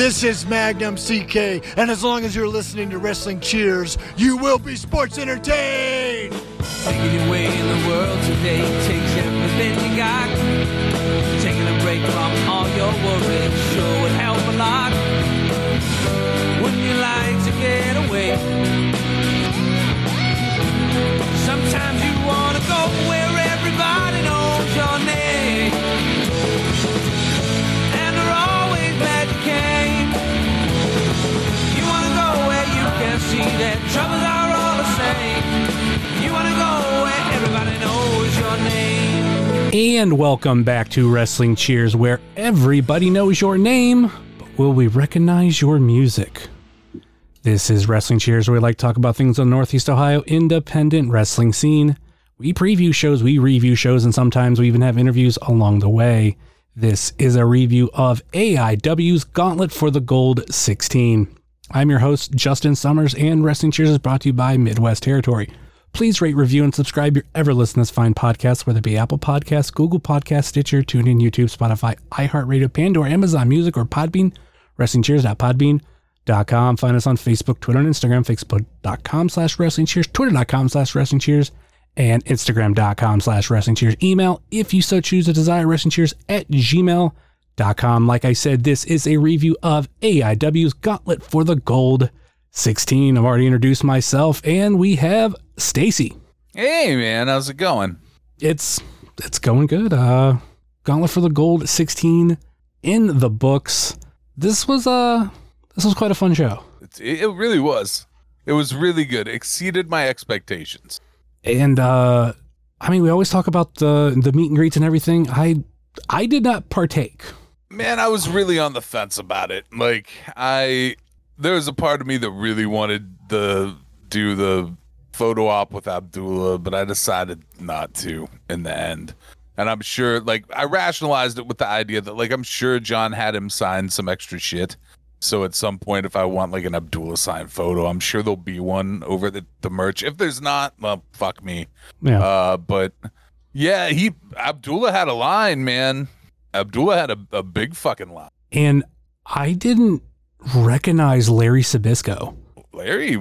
This is Magnum CK, and as long as you're listening to Wrestling Cheers, you will be sports entertained. In the world today takes everything you got. Taking a break from all your worries sure would help a lot. Wouldn't you like to get away? Sometimes you wanna go where And welcome back to Wrestling Cheers, where everybody knows your name, but will we recognize your music? This is Wrestling Cheers, where we like to talk about things on the Northeast Ohio independent wrestling scene. We preview shows, we review shows, and sometimes we even have interviews along the way. This is a review of AIW's Gauntlet for the Gold 16. I'm your host, Justin Summers, and Wrestling Cheers is brought to you by Midwest Territory. Please rate, review, and subscribe your ever listen to fine podcast, whether it be Apple Podcasts, Google Podcasts, Stitcher, TuneIn, YouTube, Spotify, iHeartRadio, Pandora, Amazon Music, or Podbean. WrestlingCheers.podbean.com. Find us on Facebook, Twitter, and Instagram. Facebook.com slash Wrestling Cheers, Twitter.com slash Wrestling Cheers, and Instagram.com slash Wrestling Cheers. Email, if you so choose to desire, Wrestling Cheers at gmail.com. Like I said, this is a review of AIW's Gauntlet for the Gold 16. I've already introduced myself, and we have Stacy. Hey man, how's it going? It's it's going good. Uh Gauntlet for the Gold 16 in the books. This was uh this was quite a fun show. It it really was. It was really good. Exceeded my expectations. And uh I mean we always talk about the the meet and greets and everything. I I did not partake. Man, I was really on the fence about it. Like I there was a part of me that really wanted to do the photo op with Abdullah, but I decided not to in the end. And I'm sure like I rationalized it with the idea that like I'm sure John had him sign some extra shit. So at some point if I want like an Abdullah signed photo, I'm sure there'll be one over the, the merch. If there's not, well fuck me. Yeah. Uh, but yeah, he Abdullah had a line, man. Abdullah had a, a big fucking line. and I didn't recognize Larry Zbyszko. Larry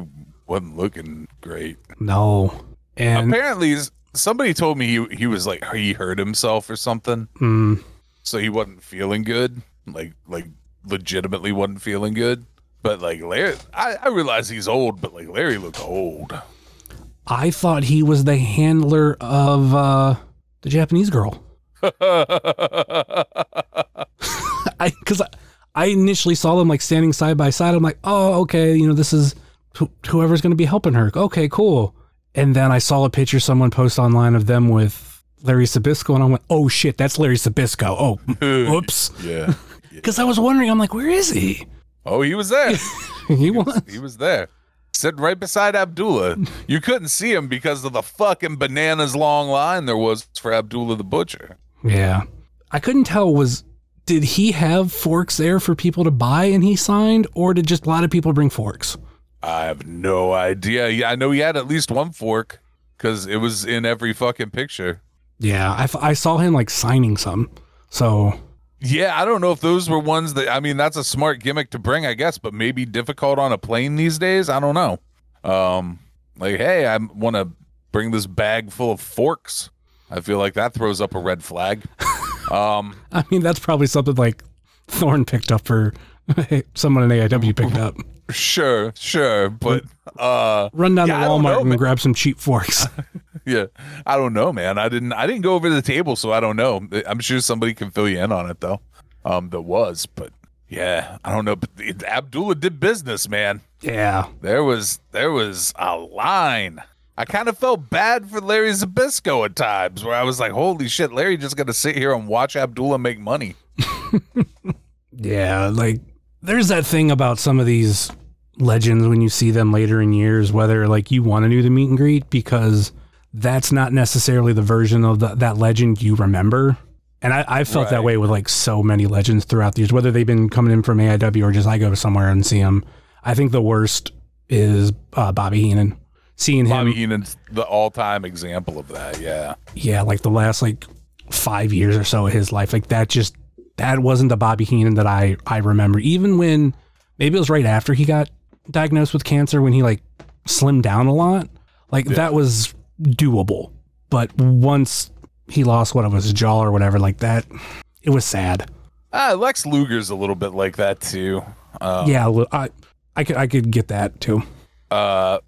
wasn't looking great. No. And Apparently, somebody told me he he was like he hurt himself or something, mm, so he wasn't feeling good. Like like legitimately wasn't feeling good. But like Larry, I, I realize he's old, but like Larry looked old. I thought he was the handler of uh the Japanese girl. I because I, I initially saw them like standing side by side. I'm like, oh, okay, you know, this is wh- whoever's going to be helping her. Okay, cool. And then I saw a picture someone post online of them with Larry Zbyszko, and I went, oh shit, that's Larry Zbyszko. Oh, whoops. yeah. Because I was wondering, I'm like, where is he? Oh, he was there. he was. He was there. Sitting right beside Abdullah. You couldn't see him because of the fucking bananas long line there was for Abdullah the Butcher. Yeah. I couldn't tell was did he have forks there for people to buy and he signed, or did just a lot of people bring forks? I have no idea. Yeah, I know he had at least one fork because it was in every fucking picture. Yeah, I, f- I saw him like signing some. So Yeah, I don't know if those were ones that I mean that's a smart gimmick to bring, I guess, but maybe difficult on a plane these days. I don't know. Um like hey, I want to bring this bag full of forks. I feel like that throws up a red flag. um I mean that's probably something like Thorn picked up or someone in AIW picked up. sure, sure, but uh Run down Yeah, to Walmart know, and man. grab some cheap forks. yeah, I don't know, man. I didn't I didn't go over the table, so I don't know. I'm sure somebody can fill you in on it though. Um that was, but yeah, I don't know, but Abdullah did business, man. yeah. There was there was a line. I kind of felt bad for Larry Zbyszko at times, where I was like, "Holy shit, Larry just got to sit here and watch Abdullah make money." Yeah, like there's that thing about some of these legends when you see them later in years, whether like you want to do the meet and greet because that's not necessarily the version of the, that legend you remember. And I, I felt that way with like so many legends throughout the years, whether they've been coming in from AIW or just I go somewhere and see them. I think the worst is uh, Bobby Heenan. Seeing him, Bobby Heenan's the all-time example of that. Yeah, yeah, like the last like five years or so of his life, like that just that wasn't the Bobby Heenan that I I remember. Even when maybe it was right after he got diagnosed with cancer when he like slimmed down a lot. Like that was doable. But once he lost what it was his jaw or whatever like that, it was sad. Ah, Lex Luger's a little bit like that too. Um, yeah, I I could I could get that too. uh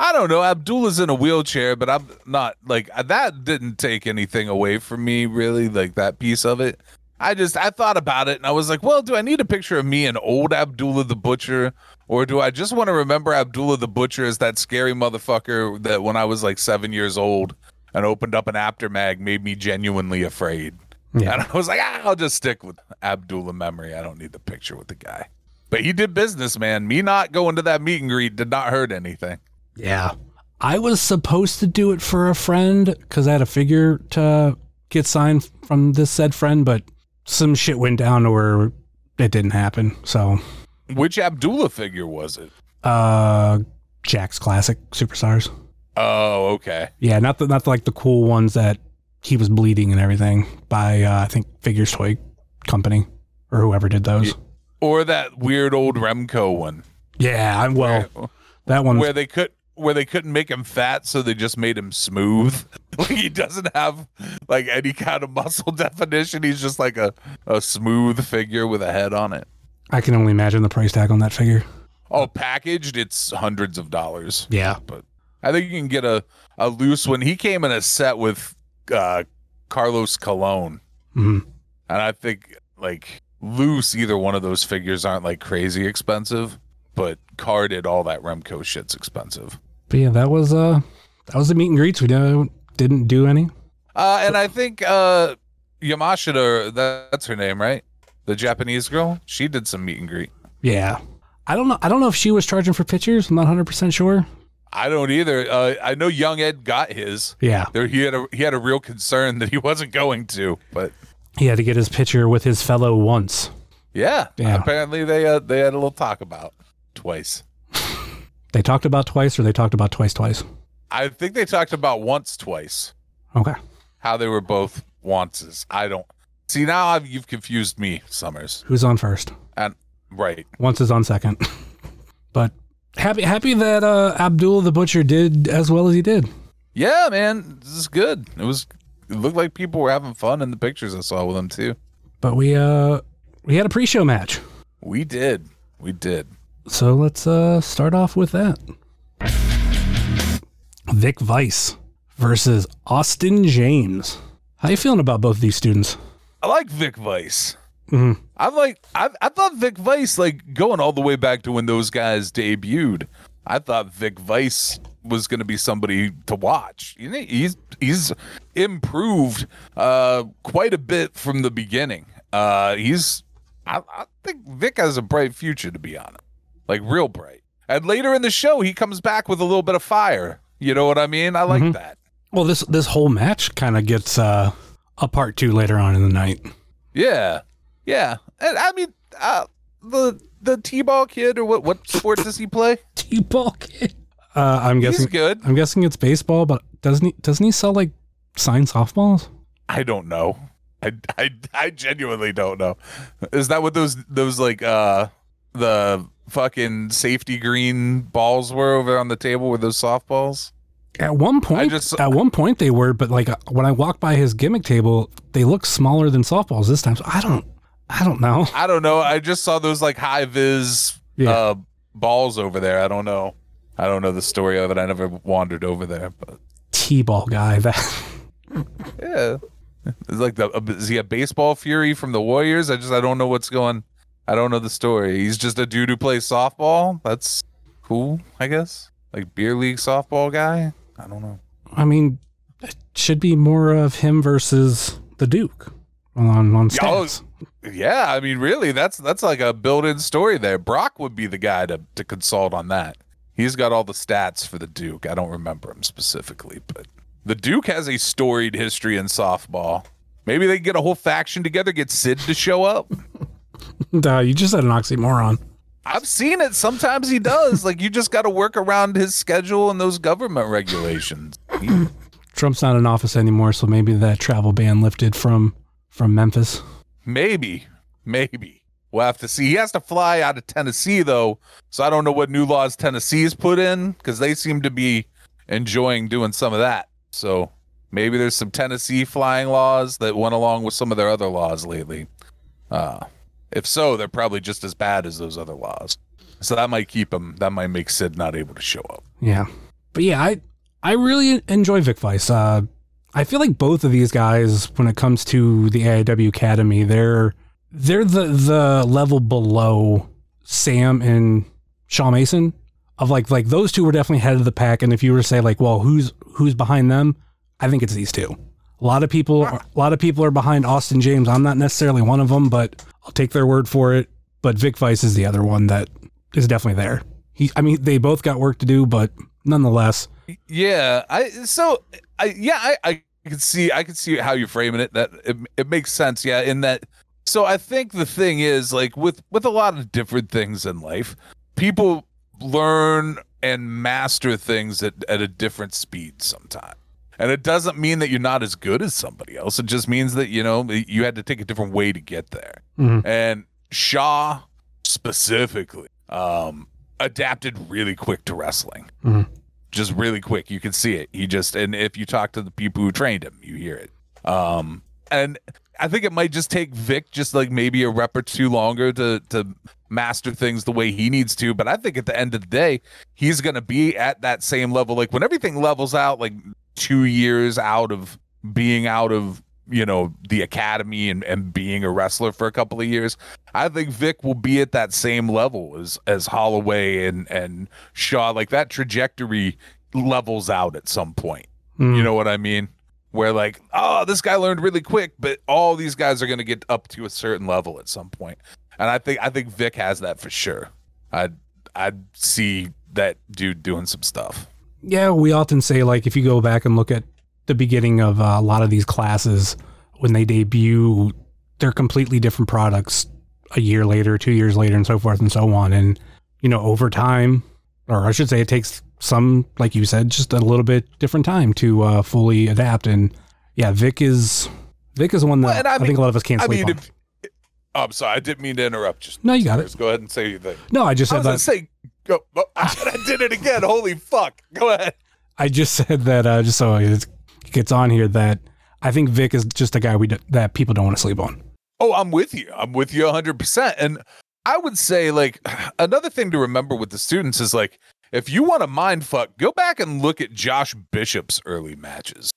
I don't know. Abdullah's in a wheelchair, but I'm not like that didn't take anything away from me really, like that piece of it. I just I thought about it and I was like, well, do I need a picture of me and old Abdullah the Butcher? Or do I just want to remember Abdullah the Butcher as that scary motherfucker that when I was like seven years old and opened up an Apter mag made me genuinely afraid? Yeah. And I was like, ah, I'll just stick with Abdullah memory. I don't need the picture with the guy. But he did business, man. Me not going to that meet and greet did not hurt anything. Yeah. I was supposed to do it for a friend because I had a figure to get signed from this said friend, but some shit went down to where it didn't happen. So, Which Abdullah figure was it? uh, Jakks classic superstars. Oh, okay. Yeah, not the not like the cool ones that he was bleeding and everything by uh, I think Figures Toy Company or whoever did those. Or that weird old Remco one. Yeah, I, well, that one. where they could where they couldn't make him fat, so they just made him smooth. like he doesn't have like any kind of muscle definition. He's just like a, a smooth figure with a head on it. I can only imagine the price tag on that figure. Oh, packaged, it's hundreds of dollars. Yeah, But I think you can get a, a loose one. He came in a set with uh, Carlos Colon. Mhm. And I think like loose, either one of those figures aren't like crazy expensive, but carded, all that Remco shit's expensive. But yeah, that was uh that was the meet and greets. We don't, didn't do any. Uh, and I think uh, Yamashita, that, that's her name, right? The Japanese girl. She did some meet and greet. Yeah, I don't know. I don't know if she was charging for pictures. I'm not 100 percent sure. I don't either. Uh, I know Young Ed got his. Yeah, There, he had a he had a real concern that he wasn't going to, but he had to get his picture with his fellow once. yeah, Yeah. apparently they uh, they had a little talk about twice. They talked about twice, or they talked about twice, twice. I think they talked about once twice Okay. how they were both onces. I don't see now. I've, you've confused me, Summers. Who's on first? And right, Once is on second. but happy happy that uh, Abdul the Butcher did as well as he did. yeah, man, this is good. It was. It looked like people were having fun in the pictures I saw with him too. But we uh we had a pre-show match. We did. We did. So let's uh start off with that. Vic Vice versus Austin James. How you feeling about both these students? I like Vic Vice. Mhm. I like. I, I thought Vic Vice, like going all the way back to when those guys debuted. I thought Vic Vice was going to be somebody to watch. You know, he's he's improved uh, quite a bit from the beginning. Uh, he's. I, I think Vic has a bright future, to be honest. Like real bright. And later in the show, he comes back with a little bit of fire. You know what I mean? I like that. Well, this this whole match kind of gets uh a part two later on in the night. Yeah, yeah. And I mean, uh, the the t-ball kid or what? What sport does he play? T-ball kid. Uh, I'm He's guessing. good. I'm guessing it's baseball, but doesn't he? Doesn't he sell like signed softballs? I don't know. I, I I genuinely don't know. Is that what those those like uh the fucking safety green balls were over on the table? with those softballs? At one point, just- at one point they were, but like uh, when I walked by his gimmick table, they look smaller than softballs this time. So I don't, I don't know. I don't know. I just saw those like high vis Yeah. uh balls over there. I don't know. I don't know the story of it. I never wandered over there, but T-ball guy. That Yeah. It's like the is he a baseball fury from the Warriors? I just I don't know what's going. I don't know the story. He's just a dude who plays softball. That's cool, I guess. Like beer league softball guy. I don't know. I mean, it should be more of him versus the Duke on on Yeah, stats. Yeah, I mean, really, that's that's like a built-in story there. Brock would be the guy to to consult on that. He's got all the stats for the Duke. I don't remember him specifically, but the Duke has a storied history in softball. Maybe they can get a whole faction together, get Sid to show up. Duh, you just said an oxymoron. I've seen it. Sometimes he does. like you just got to work around his schedule and those government regulations. Trump's not in office anymore, so maybe that travel ban lifted from from Memphis. maybe, Maybe. We'll have to see. He has to fly out of Tennessee though, so I don't know what new laws Tennessee's put in because they seem to be enjoying doing some of that. So maybe there's some Tennessee flying laws that went along with some of their other laws lately. Uh, if so, they're probably just as bad as those other laws. So that might keep him. That might make Sid not able to show up. Yeah. But yeah, I I really enjoy Vic Vice. Uh, I feel like both of these guys, when it comes to the AIW Academy, they're they're the the level below Sam and Shaw Mason. Of like like those two were definitely head of the pack. And if you were to say like, well, who's who's behind them? I think it's these two. A lot of people, a lot of people are behind Austin James. I'm not necessarily one of them, but I'll take their word for it. But Vic Vice is the other one that is definitely there. He, I mean, they both got work to do, but nonetheless, Yeah, I so I yeah I I can see I can see how you're framing it. That it, it makes sense. Yeah, in that. So I think the thing is like with with a lot of different things in life, people learn and master things at at a different speed sometimes. And it doesn't mean that you're not as good as somebody else. It just means that you know you had to take a different way to get there. Mhm. And Shaw specifically um adapted really quick to wrestling just really quick. You can see it. He just and if you talk to the people who trained him, you hear it. Um and I think it might just take Vic just like maybe a rep or two longer to to master things the way he needs to. But I think at the end of the day, he's gonna be at that same level. Like when everything levels out, like two years out of being out of you know the academy and, and being a wrestler for a couple of years i think vic will be at that same level as as holloway and and shaw. Like that trajectory levels out at some point. Mm. you know what i mean? Where like oh this guy learned really quick but all these guys are going to get up to a certain level at some point. point. And i think i think vic has that for sure. I'd i'd see that dude doing some stuff yeah, we often say like if you go back and look at the beginning of uh, a lot of these classes when they debut, they're completely different products a year later, two years later, and so forth and so on. And you know, over time, or I should say, it takes some, like you said, just a little bit different time to uh, fully adapt. And yeah, Vic is Vic is one that Well, I, I think a lot of us can't I sleep mean, on. if, oh, I'm sorry, I didn't mean to interrupt. Just No, you got it. Go ahead and say your thing. No, I just I said gonna that. say, go. oh, I did it again. Holy fuck! Go ahead. I just said that uh, just so it gets on here that I think Vic is just a guy we d- that people don't want to sleep on. Oh, I'm with you. I'm with you 100. percent And I would say, like, another thing to remember with the students is like, if you want to mind fuck, go back and look at Josh Bishop's early matches,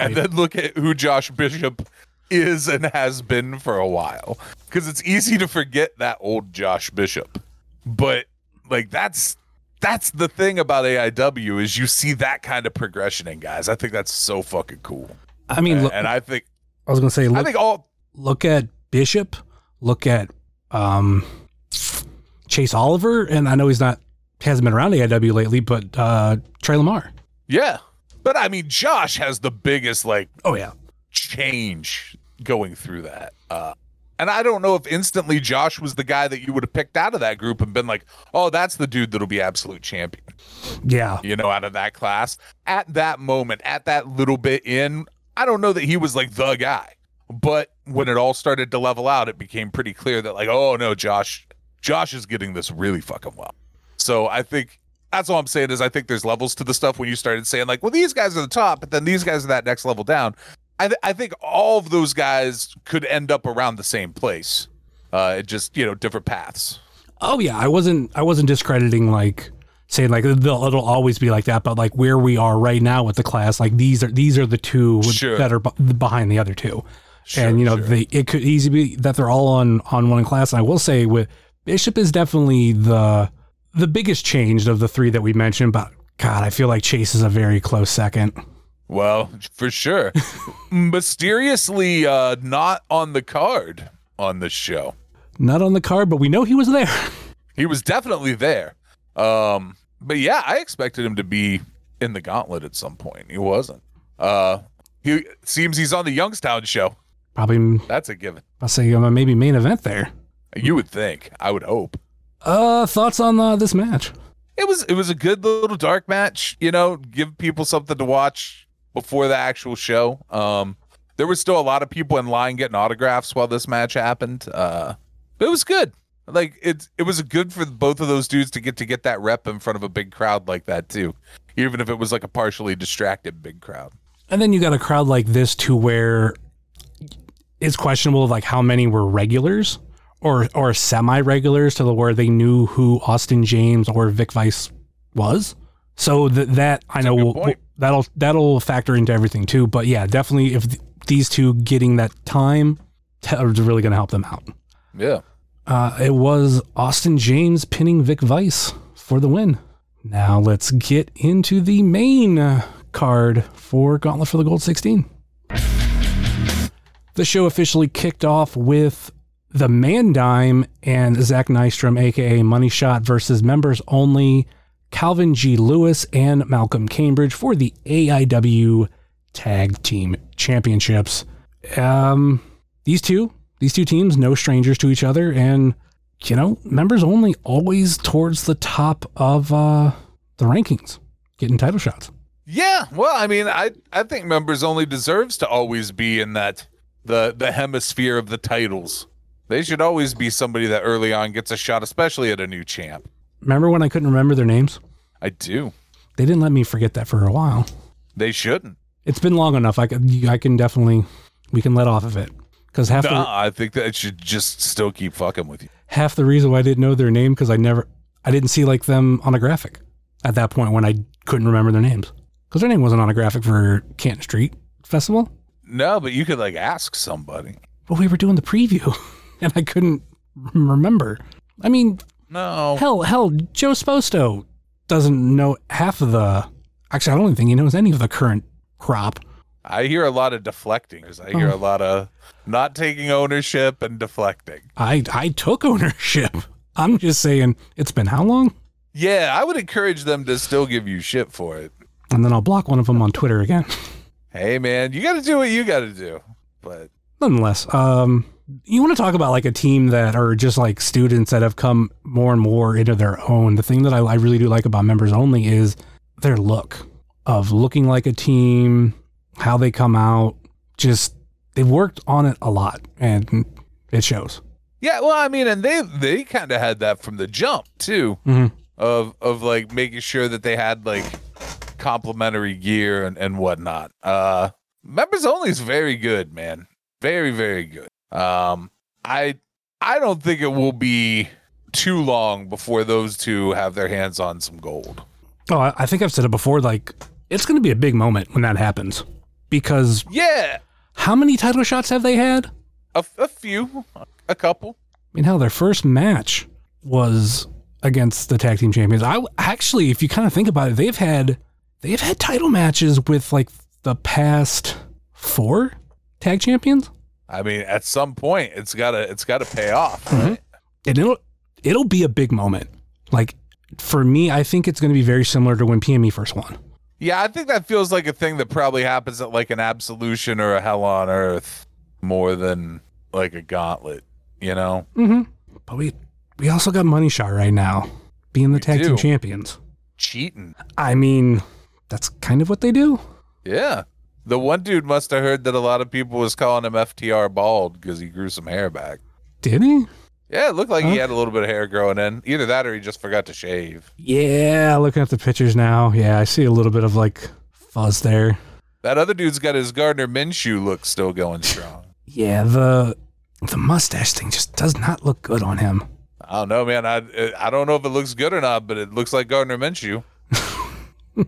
and then look at who Josh Bishop is and has been for a while, because it's easy to forget that old Josh Bishop. But like, that's that's the thing about AIW is you see that kind of progression in guys. I think that's so fucking cool. I mean, And, look, and I think I was gonna say, I look, think all look at Bishop, look at um, Chase Oliver, and I know he's not hasn't been around AIW lately, but uh, Trey Lamar. yeah. But I mean, Josh has the biggest like Oh yeah, change going through that. Uh, and I don't know if instantly Josh was the guy that you would have picked out of that group and been like, oh, that's the dude that'll be absolute champion, yeah, you know, out of that class. At that moment, at that little bit in, I don't know that he was like the guy. But when it all started to level out, it became pretty clear that, like, oh no, Josh, Josh is getting this really fucking well. So I think that's all I'm saying is I think there's levels to the stuff when you started saying like, well, these guys are the top, but then these guys are that next level down. I, th- I think all of those guys could end up around the same place, uh, just you know different paths. oh yeah. I wasn't I wasn't discrediting like saying like they'll, it'll always be like that, but like where we are right now with the class, like these are these are the two Sure. that are b- behind the other two. Sure, and you know sure. they it could easily be that they're all on on one class. And I will say with Bishop is definitely the the biggest change of the three that we mentioned. But God, I feel like Chase is a very close second. Well, for sure, mysteriously uh, not on the card on the show. Not on the card, but we know he was there. He was definitely there. Um, but yeah, I expected him to be in the gauntlet at some point. He wasn't. Uh, he seems he's on the Youngstown show. Probably, That's a given. I'll say um, maybe main event there. You would think. I would hope. Uh, thoughts on uh, this match? It was it was a good little dark match. You know, give people something to watch before the actual show. Um, there was still a lot of people in line getting autographs while this match happened. Uh, but it was good. Like it, it was good for both of those dudes to get to get that rep in front of a big crowd like that too, even if it was like a partially distracted big crowd. And then you got a crowd like this to where it's questionable like how many were regulars or or semi regulars to the where they knew who Austin James or Vic Vice was. So that that I know will. That'll that'll factor into everything too. But yeah, definitely if th- these two getting that time t- is really going to help them out. Yeah. Uh, it was Austin James pinning Vic Vice for the win. Now let's get into the main card for Gauntlet for the Gold 16. The show officially kicked off with the Man Dime and Zach Nystrom, aka Money Shot, versus members only Calvin G. Lewis and Malcolm Cambridge for the AIW Tag Team Championships. Um, these two, these two teams, no strangers to each other, and you know, members only always towards the top of uh, the rankings, getting title shots. Yeah, well, I mean, I I think members only deserves to always be in that the the hemisphere of the titles. They should always be somebody that early on gets a shot, especially at a new champ. Remember when I couldn't remember their names? I do. They didn't let me forget that for a while. They shouldn't. It's been long enough. I can, I can definitely, we can let off of it. Because half Nah, the I think that it should just still keep fucking with you. half the reason why I didn't know their name because I never, I didn't see like them on a graphic at that point when I couldn't remember their names because their name wasn't on a graphic for Canton Street Festival. No, but you could like ask somebody. But we were doing the preview, and I couldn't remember. I mean, No. hell, hell, Joe Sposto doesn't know half of the. Actually, I don't even think he knows any of the current crop. I hear a lot of deflecting. I hear Oh. a lot of not taking ownership and deflecting. I I took ownership. I'm just saying, it's been how long? Yeah, I would encourage them to still give you shit for it. And then I'll block one of them on Twitter again. Hey man, you got to do what you got to do. But Nonetheless, um, you want to talk about like a team that are just like students that have come more and more into their own. The thing that I, I really do like about members only is their look of looking like a team, how they come out. Just they've worked on it a lot, and it shows. yeah, well, I mean, and they they kind of had that from the jump too, Mhm. of of like making sure that they had like complimentary gear and and whatnot. Uh, members only is very good, man. Very very good. Um, I I don't think it will be too long before those two have their hands on some gold. Oh, I, think I've said it before. Like it's going to be a big moment when that happens because Yeah, how many title shots have they had? a, a few, a couple. I mean, hell, their first match was against the tag team champions. I actually, if you kind of think about it, they've had they've had title matches with like the past four tag champions, I mean, at some point, it's gotta it's gotta pay off. Right? and it'll it'll be a big moment. Like for me, I think it's going to be very similar to when PME first won. Yeah, I think that feels like a thing that probably happens at like an absolution or a hell on earth more than like a gauntlet. You know? Mm-hmm. But we we also got Money Shot right now, being the We tag team champions. Cheating. I mean, that's kind of what they do. Yeah. The one dude must have heard that a lot of people was calling him FTR bald because he grew some hair back. Did he? Yeah, it looked like he had a little bit of hair growing in. Either that or he just forgot to shave. Yeah, looking at the pictures now. Yeah, I see a little bit of like fuzz there. That other dude's got his Gardner Minshew look still going strong. Yeah, the the mustache thing just does not look good on him. I don't know, man. I I don't know if it looks good or not, but it looks like Gardner Minshew.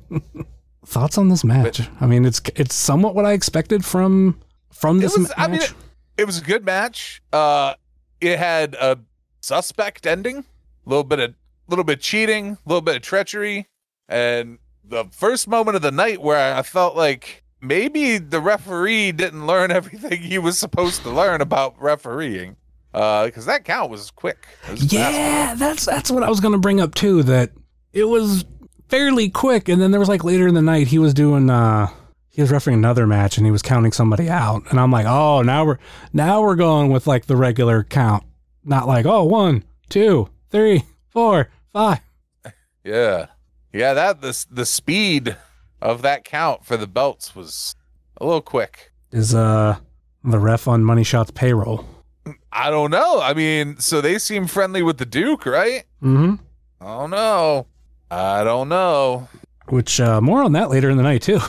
Thoughts on this match? I mean, it's it's somewhat what I expected from from It this was. match. I mean, it, it was a good match. Uh, it had a suspect ending, a little bit of little bit cheating, a little bit of treachery, and the first moment of the night where I felt like maybe the referee didn't learn everything he was supposed to learn about refereeing. Uh, because that count was quick. Was yeah, that's that's what I was gonna bring up too. That it was fairly quick, and then there was like later in the night he was doing uh he was refereeing another match and he was counting somebody out, and I'm like, oh, now we're now we're going with like the regular count, not like oh one, two, three, four, five. Yeah, yeah. That the the speed of that count for the belts was a little quick. Is uh the ref on Money Shots payroll? I don't know. I mean, so they seem friendly with the Duke, right? Mm-hmm. I don't know. I don't know. Which uh, more on that later in the night too.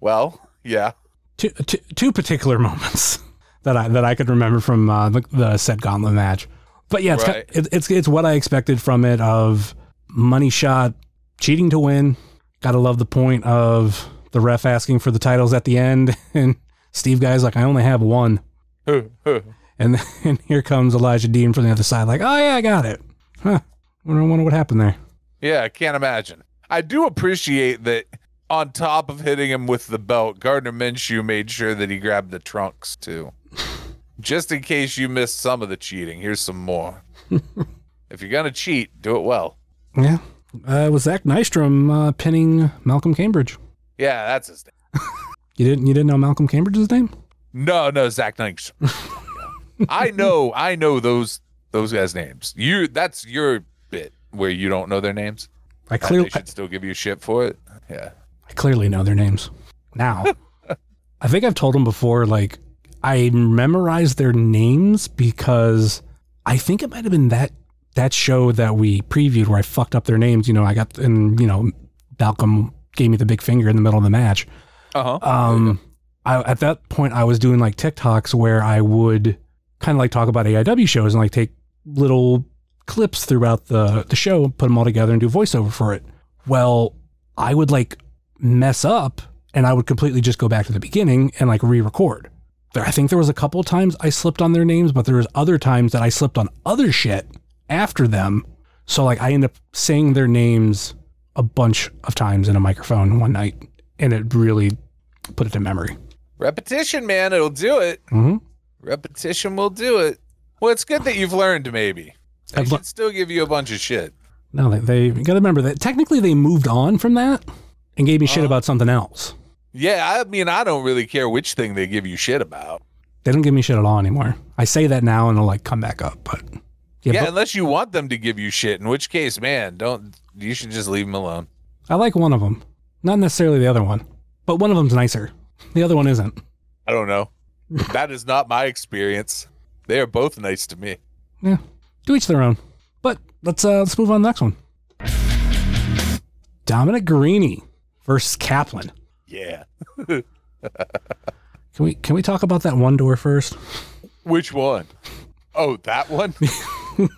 Well, yeah. Two, two, two particular moments that I that I could remember from uh, the, the said gauntlet match. But yeah, it's, Right. it, it's it's what I expected from it of money shot, cheating to win. Gotta love the point of the ref asking for the titles at the end, and Steve guy's like, I only have one. And then and here comes Elijah Dean from the other side, like, oh yeah, I got it. Huh. I wonder what happened there. Yeah, I can't imagine. I do appreciate that on top of hitting him with the belt, Gardner Minshew made sure that he grabbed the trunks too. Just in case you missed some of the cheating, here's some more. if you're gonna cheat, do it well. Yeah. Uh, it was Zach Nystrom uh, pinning Malcolm Cambridge. Yeah, that's his name. You didn't you didn't know Malcolm Cambridge's name? No, no, Zach Knights. I know, I know those those guys' names. You that's your bit where you don't know their names. I clearly should still give you shit for it. Yeah. I clearly know their names now. I think I've told them before, like, I memorized their names because I think it might have been that that show that we previewed where I fucked up their names. You know, I got, and, you know, Malcolm gave me the big finger in the middle of the match. Uh-huh. Um, I, at that point, I was doing like TikToks where I would kind of like talk about AIW shows and like take little clips throughout the, the show, put them all together and do voiceover for it. Well, I would like mess up and I would completely just go back to the beginning and like re-record. There, I think there was a couple of times I slipped on their names, but there was other times that I slipped on other shit after them. So like I end up saying their names a bunch of times in a microphone one night, and it really put it to memory. Repetition, man, it'll do it. Mm-hmm. Repetition will do it. Well, it's good that you've learned, maybe. They I've should still give you a bunch of shit. No, they, they you got to remember that technically they moved on from that and gave me shit uh-huh. about something else. Yeah, I mean, I don't really care which thing they give you shit about. They don't give me shit at all anymore. I say that now and it'll like come back up, but yeah, Yeah, but unless you want them to give you shit, in which case, man, don't. You should just leave them alone. I like one of them, not necessarily the other one, but one of them's nicer. The other one isn't. I don't know. that is not my experience. They are both nice to me. Yeah, to each their own. But let's uh let's move on to the next one. Dominic Garrini versus Kaplan. Yeah. Can we can we talk about that one door first? Which one? Oh, that one?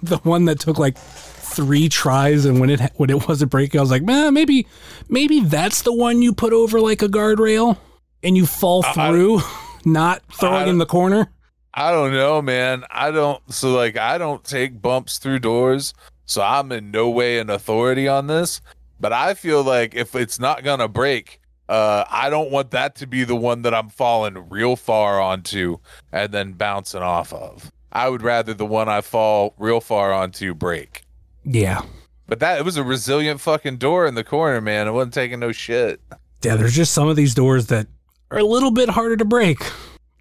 the one that took like three tries, and when it when it wasn't breaking, I was like, man, maybe maybe that's the one you put over like a guardrail and you fall I- through, not throwing I- in the corner. I don't know, man. I don't. So, like, I don't take bumps through doors. So, I'm in no way an authority on this. But I feel like if it's not going to break, uh, I don't want that to be the one that I'm falling real far onto and then bouncing off of. I would rather the one I fall real far onto break. Yeah, But that, it was a resilient fucking door in the corner, man. It wasn't taking no shit. yeah. There's just some of these doors that are a little bit harder to break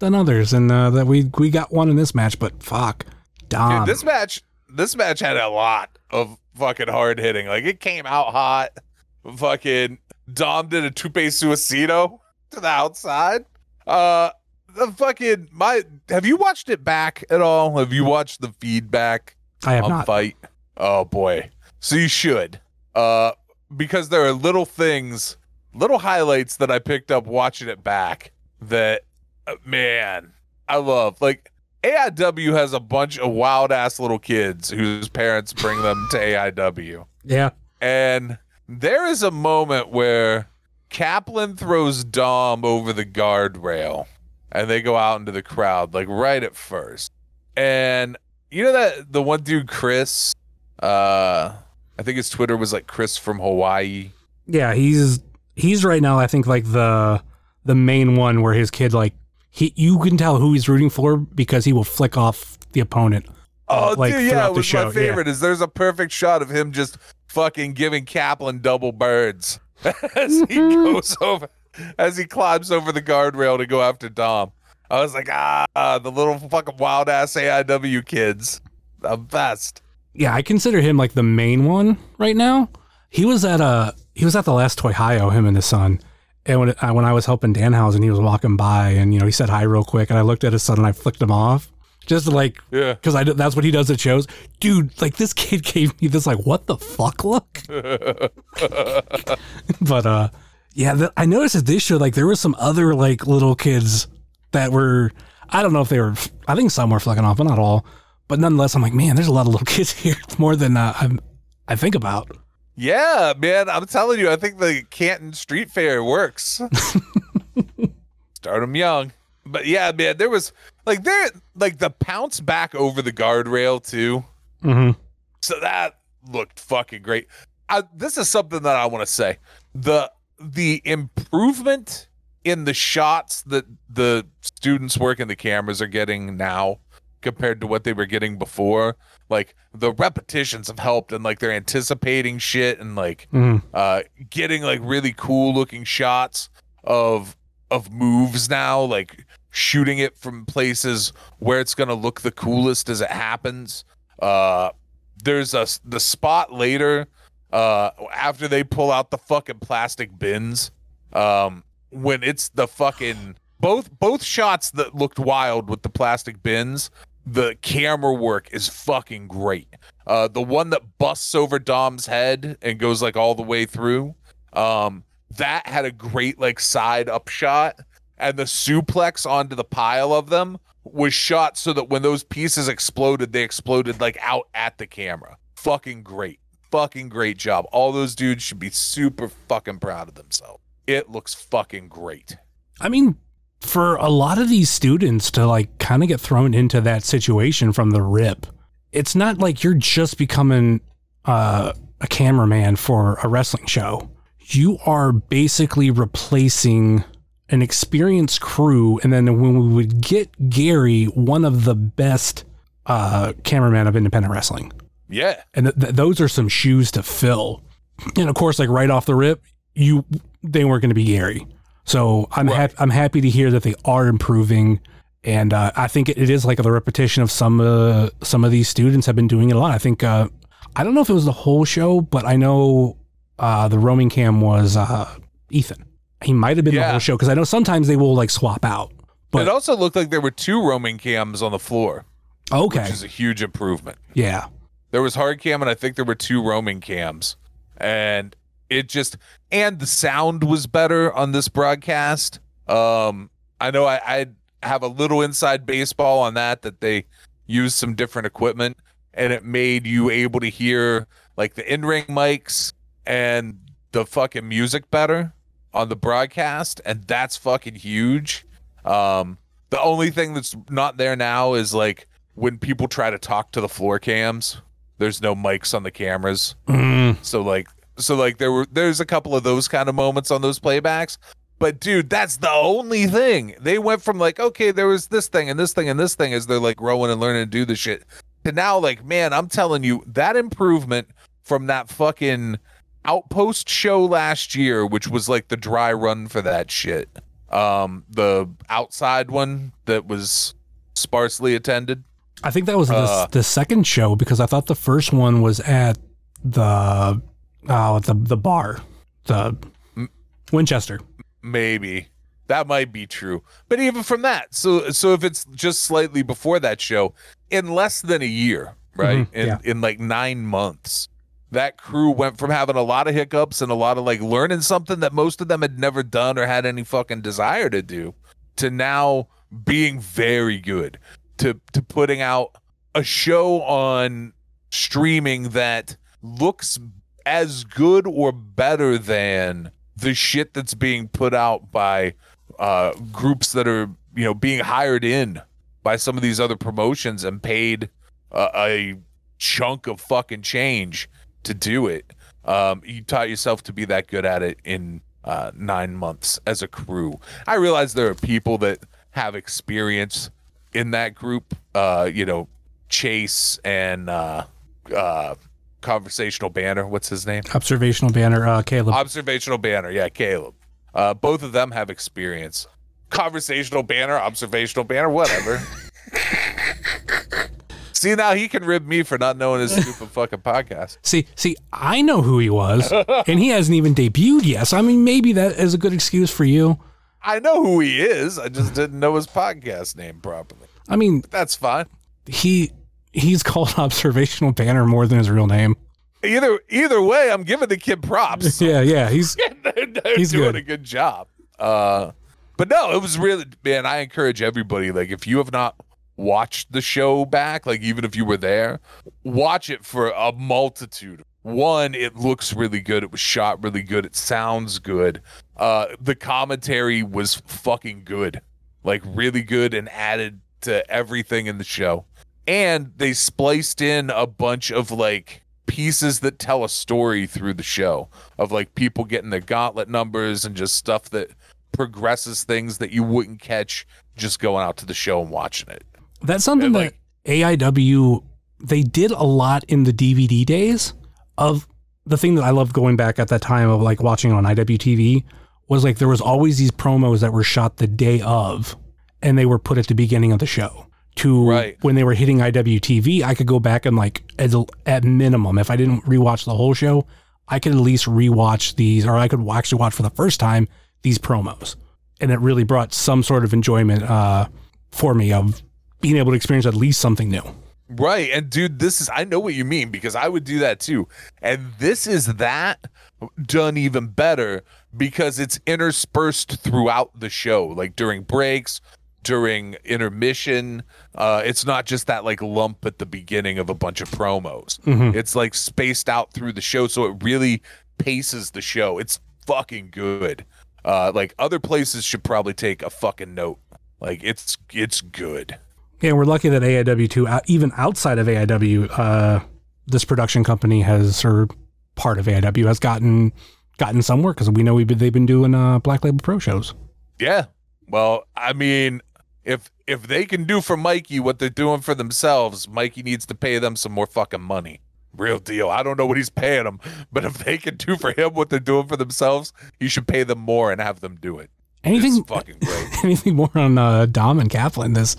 than others, and uh, that we we got one in this match. But fuck, Dom. Dude, this match, this match had a lot of fucking hard hitting. Like it came out hot. Fucking Dom did a tope suicida to the outside. Uh, the fucking my. Have you watched it back at all? Have you watched the feedback I have not. fight? Oh boy, so you should. Uh, because there are little things, little highlights that I picked up watching it back that, man, I love. Like AIW has a bunch of wild ass little kids whose parents bring them to AIW. Yeah, And there is a moment where Kaplan throws Dom over the guardrail and they go out into the crowd, like right at first. And you know that the one dude, Chris, uh, I think his Twitter was like Chris from Hawaii. yeah. He's he's right now. I think like the the main one where his kid like he you can tell who he's rooting for because he will flick off the opponent. Oh, like, dude, yeah, it was show, my yeah. favorite. Is there's a perfect shot of him just fucking giving Kaplan double birds as he goes over, as he climbs over the guardrail to go after Dom. I was like, ah, the little fucking wild ass AIW kids, the best. Yeah, I consider him like the main one right now. He was at a he was at the last Toy Hio, him and his son, And when I, when I was helping Danhausen, he was walking by, and you know he said hi real quick, and I looked at his son and I flicked him off, just like Yeah. because I that's what he does at shows, dude. Like this kid gave me this like what the fuck look. but uh, yeah, the, I noticed at this show like there were some other like little kids that were I don't know if they were I think some were flicking off, but not all. But nonetheless, I'm like, man, there's a lot of little kids here. It's more than uh, I'm, I think about. Yeah, man, I'm telling you, I think the Canton Street Fair works. Start them young. But yeah, man, there was like there like the pounce back over the guardrail too. Mm-hmm. So that looked fucking great. I, this is something that I want to say. The the improvement in the shots that the students working the cameras are getting now compared to what they were getting before. Like the repetitions have helped and like they're anticipating shit and like Mm. uh getting like really cool looking shots of of moves now like shooting it from places where it's going to look the coolest as it happens uh there's a the spot later uh after they pull out the fucking plastic bins um when it's the fucking both both shots that looked wild with the plastic bins the camera work is fucking great. Uh the one that busts over dom's head and goes like all the way through um that had a great like side up shot and the suplex onto the pile of them was shot so that when those pieces exploded they exploded like out at the camera. Fucking great. Fucking great job. All those dudes should be super fucking proud of themselves. It looks fucking great. I mean, for a lot of these students to like kind of get thrown into that situation from the rip, it's not like you're just becoming uh, a cameraman for a wrestling show. You are basically replacing an experienced crew. And then when we would get Gary, one of the best uh, cameramen of independent wrestling. yeah And th- th- those are some shoes to fill. And of course, like right off the rip, you they weren't going to be Gary. So I'm Right. hap- I'm happy to hear that they are improving, and uh, I think it, it is like the repetition of some uh, some of these students have been doing it a lot. I think uh, I don't know if it was the whole show, but I know uh, the roaming cam was uh, Ethan. He might have been the whole show because I know sometimes they will like swap out. But it also looked like there were two roaming cams on the floor okay, which is a huge improvement yeah, There was hard cam, and I think there were two roaming cams, and it just and the sound was better on this broadcast. Um, I know I, I have a little inside baseball on that that they used some different equipment, and it made you able to hear like the in ring mics and the fucking music better on the broadcast, and that's fucking huge. Um, the only thing that's not there now is like when people try to talk to the floor cams, there's no mics on the cameras. Mm, So like so like there were there's a couple of those kind of moments on those playbacks. But dude, that's the only thing. They went from like, okay, there was this thing and this thing and this thing as they're like growing and learning to do the shit. To now, like, man, I'm telling you, that improvement from that fucking outpost show last year, which was like the dry run for that shit. Um, the outside one that was sparsely attended. I think that was the, Uh, the second show because I thought the first one was at the oh the the bar, the Winchester. maybe that might be true but even from that so so if it's just slightly before that show in less than a year right Mhm, in yeah. in like nine months that crew went from having a lot of hiccups and a lot of like learning something that most of them had never done or had any fucking desire to do to now being very good to to putting out a show on streaming that looks as good or better than the shit that's being put out by uh, groups that are you know being hired in by some of these other promotions and paid uh, a chunk of fucking change to do it. Um, you taught yourself to be that good at it in uh, nine months as a crew. I realize there are people that have experience in that group. Uh, you know, Chase and uh, uh, conversational banner. What's his name? Observational banner, uh, Caleb. Observational banner. Yeah, Caleb. Uh, both of them have experience. Conversational banner, observational banner, whatever. See now he can rib me for not knowing his stupid fucking podcast. See, see, I know who he was, and he hasn't even debuted yet. So I mean, maybe that is a good excuse for you. I know who he is. I just didn't know his podcast name properly. I mean, That's fine. he he's called Observational Banner more than his real name. Either either way, I'm giving the kid props. Yeah, yeah, he's they're, they're He's doing good. a good job. Uh, but no, it was really man. I encourage everybody. Like, if you have not watched the show back, like even if you were there, watch it for a multitude. One, it looks really good. It was shot really good. It sounds good. Uh, the commentary was fucking good, like really good, and added to everything in the show. And they spliced in a bunch of like pieces that tell a story through the show of like people getting their gauntlet numbers and just stuff that progresses things that you wouldn't catch just going out to the show and watching it. that's something And, like- that AIW they did a lot in the DVD days of the thing that I loved going back at that time of like watching on IWTV was like there was always these promos that were shot the day of and they were put at the beginning of the show to Right. when they were hitting IWTV I could go back and like at, at minimum if I didn't rewatch the whole show I could at least rewatch these or I could actually watch for the first time these promos and it really brought some sort of enjoyment uh, for me of being able to experience at least something new. Right. And dude, this is I know what you mean because I would do that too. And this is that done even better because it's interspersed throughout the show, like during breaks, during intermission. Uh it's not just that like lump at the beginning of a bunch of promos. It's like spaced out through the show so it really paces the show. It's fucking good. Uh like other places should probably take a fucking note. Like it's it's good. Yeah, we're lucky that AIW too, uh, even outside of AIW, uh, this production company has or part of AIW has gotten gotten some work because we know we've been, they've been doing uh, Black Label Pro shows. Yeah. Well, I mean, if if they can do for Mikey what they're doing for themselves, Mikey needs to pay them some more fucking money. Real deal. I don't know what he's paying them, but if they can do for him what they're doing for themselves, he should pay them more and have them do it. Anything It's fucking great. anything more on uh, Dom and Kaplan? This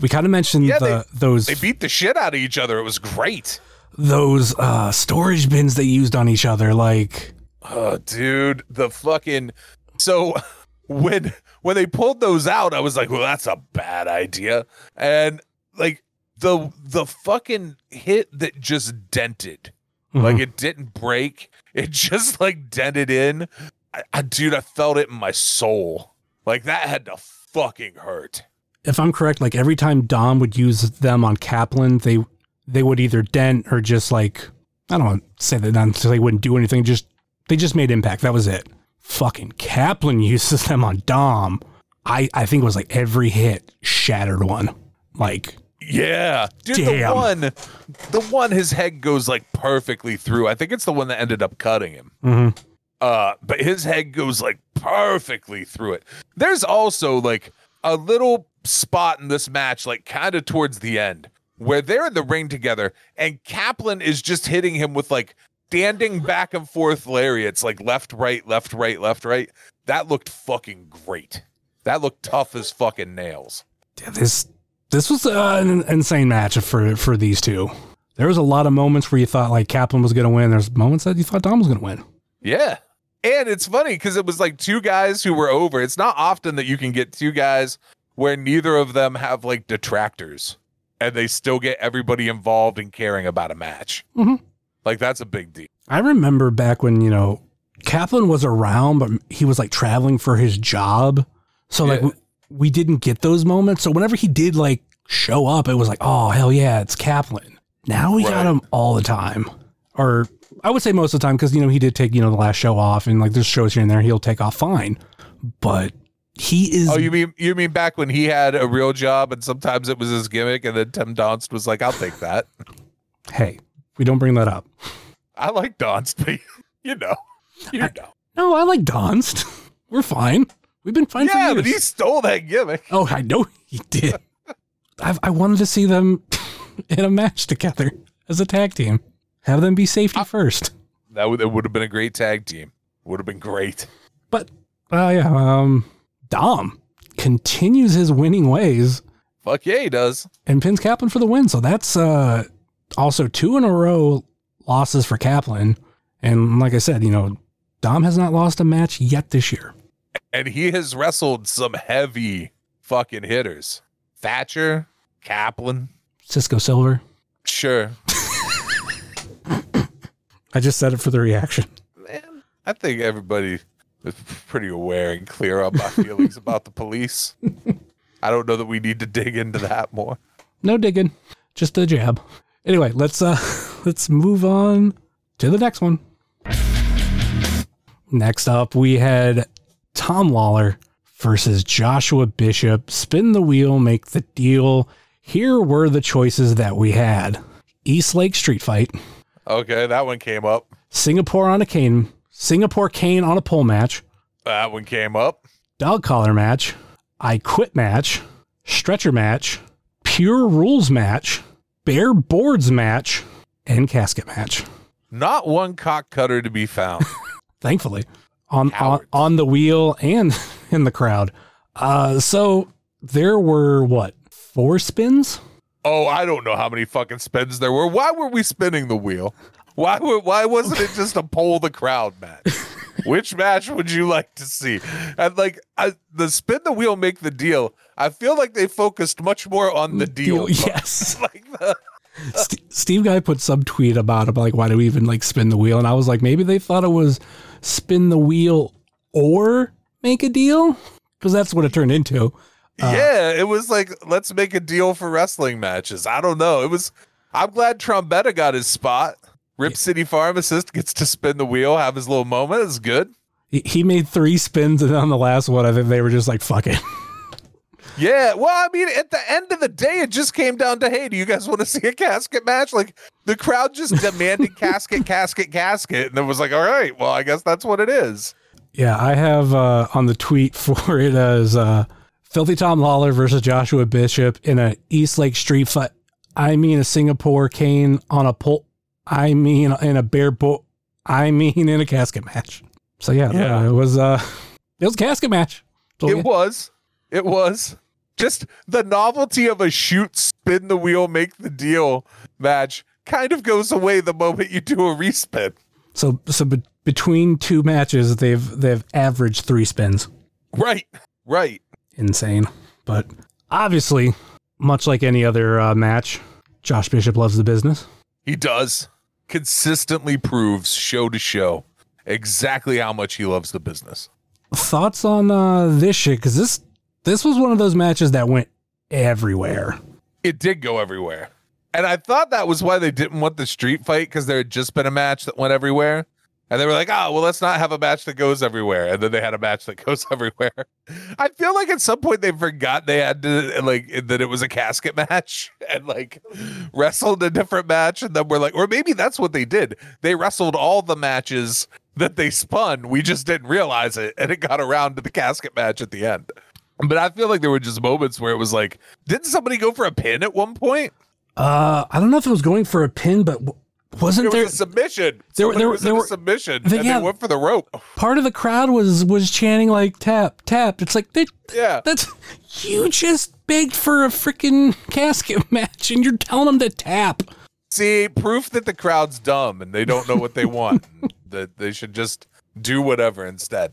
we kind of mentioned Yeah, the, those They beat the shit out of each other. It was great. those uh, storage bins they used on each other. Like Oh, dude, the fucking so when when they pulled those out, I was like, well, that's a bad idea. And like the the fucking hit that just dented, mm-hmm. like it didn't break, it just like dented in. I, I, dude, I felt it in my soul. Like that had to fucking hurt. if I'm correct, like every time Dom would use them on Kaplan, they they would either dent or just like I don't want to say that they wouldn't do anything. Just they just made impact. That was it. Fucking Kaplan uses them on Dom. I I think it was like every hit shattered one. Like Yeah, dude. Damn. The one, the one, his head goes like perfectly through. I think it's the one that ended up cutting him. mhm. Uh, but his head goes like perfectly through it. There's also like a little spot in this match, like kind of towards the end, where they're in the ring together, and Kaplan is just hitting him with like standing back and forth lariats, like left, right, left, right, left, right. That looked fucking great. That looked tough as fucking nails. Yeah, this this was uh, an insane match for for these two. There was a lot of moments where you thought like Kaplan was going to win. There's moments that you thought Dom was going to win. Yeah. And it's funny because it was like two guys who were over. It's not often that you can get two guys where neither of them have like detractors and they still get everybody involved in caring about a match. Mhm. Like that's a big deal. I remember back when, you know, Kaplan was around, but he was like traveling for his job. So, like, Yeah. we, we didn't get those moments. So, whenever he did like show up, it was like, oh, hell yeah, it's Kaplan. Now we got him all the time. Or I would say most of the time because, you know, he did take, you know, the last show off and like there's shows here and there he'll take off fine. But he is. Oh, you mean you mean back when he had a real job and sometimes it was his gimmick and then Tim Donst was like, I'll take that. hey, we don't bring that up. I like Donst, but you know. You know. No, I like Donst. We're fine. We've been fine Yeah, for but he stole that gimmick. Oh, I know he did. I've, I wanted to see them in a match together as a tag team. Have them be safety first. That would, that would have been a great tag team. Would have been great. But uh, yeah, um, Dom continues his winning ways Fuck yeah, he does. and pins Kaplan for the win. So that's uh, also two in a row losses for Kaplan. And like I said, you know, Dom has not lost a match yet this year. And he has wrestled some heavy fucking hitters. Thatcher, Kaplan. Cisco Silver. Sure. I just said it for the reaction. Man, I think everybody is pretty aware and clear on my feelings about the police. I don't know that we need to dig into that more. No digging, just a jab. Anyway, let's uh let's move on to the next one. Next up, we had Tom Lawler versus Joshua Bishop. Spin the wheel, make the deal. Here were the choices that we had: East Lake Street Fight, Okay, that one came up. Singapore on a cane, Singapore cane on a pole match, That one came up. dog collar match, I quit match, stretcher match, pure rules match, bare boards match, and casket match. Not one cock cutter to be found. Thankfully, on on, on the wheel and in the crowd. Uh, so there were what four spins? oh, I don't know how many fucking spins there were. Why were we spinning the wheel? Why were, why wasn't it just a poll the crowd match? Which match would you like to see? And like I, the spin the wheel, make the deal. I feel like they focused much more on the mm, deal. part. yes. like the, St- Steve guy put some tweet about it, like why do we even like spin the wheel? And I was like, maybe they thought it was spin the wheel or make a deal because that's what it turned into. Uh, yeah, it was like let's make a deal for wrestling matches. I don't know. It was. I'm glad Trombetta got his spot. Rip City Pharmacist gets to spin the wheel, have his little moment. It's good. He, he made three spins, and on the last one, I think they were just like, fuck it. Yeah, well, I mean, at the end of the day, it just came down to, hey, do you guys want to see a casket match? Like the crowd just demanded casket, casket, casket, and it was like, all right, well, I guess that's what it is. Yeah, I have uh, on the tweet for it as uh, Filthy Tom Lawler versus Joshua Bishop in a East Lake street fight. I mean, a Singapore cane on a pole. I mean, in a bear boat. I mean, in a casket match. So yeah, Yeah. it was uh, it was a casket match. So, It yeah. was, it was just the novelty of a shoot, spin the wheel, make the deal match kind of goes away the moment you do a respin. So so be- between two matches, they've they've averaged three spins. Right, right. Insane, but obviously, much like any other uh, match, Josh Bishop loves the business. He does consistently proves show to show exactly how much he loves the business. thoughts on uh, this shit because this this was one of those matches that went everywhere. It did go everywhere. And I thought that was why they didn't want the street fight because there had just been a match that went everywhere. And they were like, oh, well, let's not have a match that goes everywhere. And then they had a match that goes everywhere. I feel like at some point they forgot they had to, like, that it was a casket match and, like, wrestled a different match. And then we're like, or maybe that's what they did. They wrestled all the matches that they spun. We just didn't realize it. And it got around to the casket match at the end. But I feel like there were just moments where it was like, didn't somebody go for a pin at one point? Uh, I don't know if it was going for a pin, but w- wasn't There there? was a submission. there there was there were- submission, and yeah. they went for the rope. part of the crowd was was chanting like tap tap. It's like they, Yeah, that's you just begged for a freaking casket match, and you're telling them to tap. see, proof that the crowd's dumb and they don't know what they want. that they should just do whatever instead.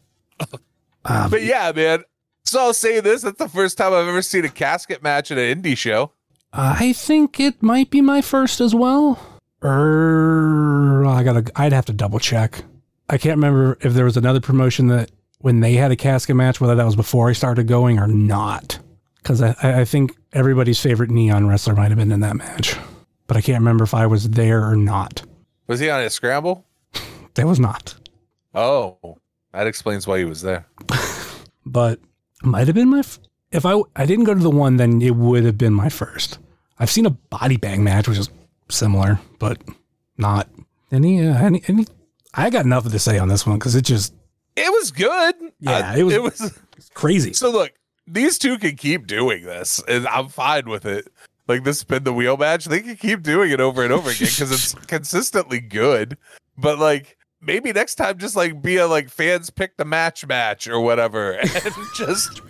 Um, But yeah, man. So I'll say this: that's the first time I've ever seen a casket match at an indie show. I think it might be my first as well. Er, I gotta. I'd have to double check. I can't remember if there was another promotion that when they had a casket match, whether that was before I started going or not. Because I, I I think everybody's favorite neon wrestler might have been in that match, but I can't remember if I was there or not. Was he on a scramble? That was not, Oh, that explains why he was there. but might have been my. F- if I I didn't go to the one, then it would have been my first. I've seen a body bag match, which is similar, but not any uh, any any. I got nothing to say on this one because it just It was good. Yeah, I- it was- It was. crazy. So look, these two can keep doing this, and I'm fine with it. Like this spin the wheel match, they can keep doing it over and over again because it's consistently good. But like maybe next time just like be a like fans pick the match match or whatever and just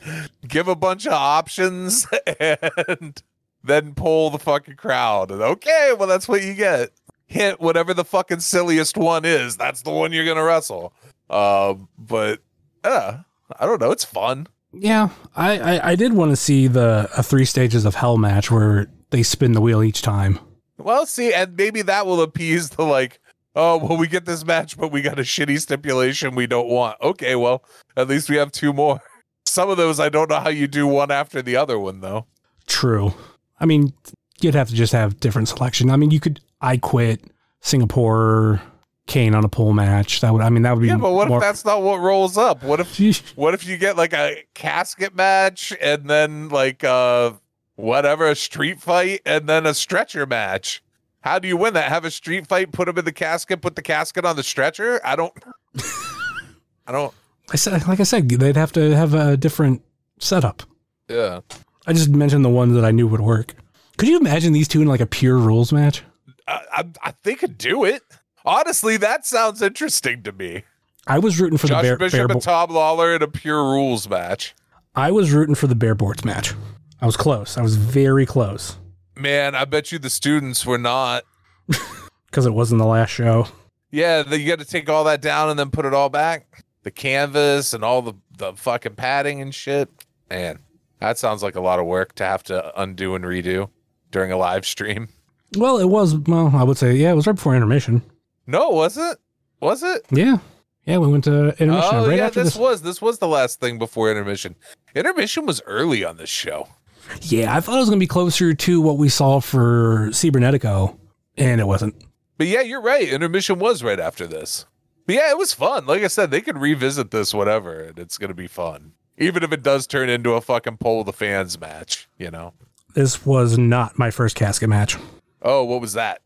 give a bunch of options and then pull the fucking crowd. And okay, well that's what you get. Hit whatever the fucking silliest one is. That's the one you're gonna wrestle. Um, but uh, I don't know. It's fun. Yeah, I, I, I did want to see the a three stages of hell match where they spin the wheel each time. Well, see, and maybe that will appease the like, oh, well, we get this match, but we got a shitty stipulation we don't want. Okay, well, at least we have two more. Some of those I don't know how you do one after the other one though. True. I mean, you'd have to just have different selection. I mean, you could I quit Singapore cane on a pole match. That would I mean that would be Yeah, but what more, if that's not what rolls up? What if what if you get like a casket match and then like uh whatever a street fight and then a stretcher match? How do you win that? Have a street fight, put him in the casket, put the casket on the stretcher? I don't I don't I said like I said they'd have to have a different setup. yeah. I just mentioned the ones that I knew would work. Could you imagine these two in like a pure rules match? I, I, I they could do it. Honestly, that sounds interesting to me. I was rooting for Josh the bear, Bishop bear and Tom Lawler in a pure rules match. I was rooting for the bare boards match. I was close. I was very close Man, I bet you the students were not. because it wasn't the last show. Yeah, the, you got to take all that down and then put it all back. The canvas and all the the fucking padding and shit. Man, that sounds like a lot of work to have to undo and redo during a live stream. Well, it was. Well, I would say yeah. It was right before intermission. No, was it? Was it? Yeah, yeah. We went to intermission Oh right yeah, after this this. was this was the last thing before intermission. Intermission was early on this show. Yeah, I thought it was gonna be closer to what we saw for Cybernetico, and it wasn't. But yeah, you're right. Intermission was right after this. But yeah, it was fun. Like I said, they could revisit this whatever, and it's gonna be fun. Even if it does turn into a fucking poll the fans match, you know. This was not my first casket match. Oh, what was that?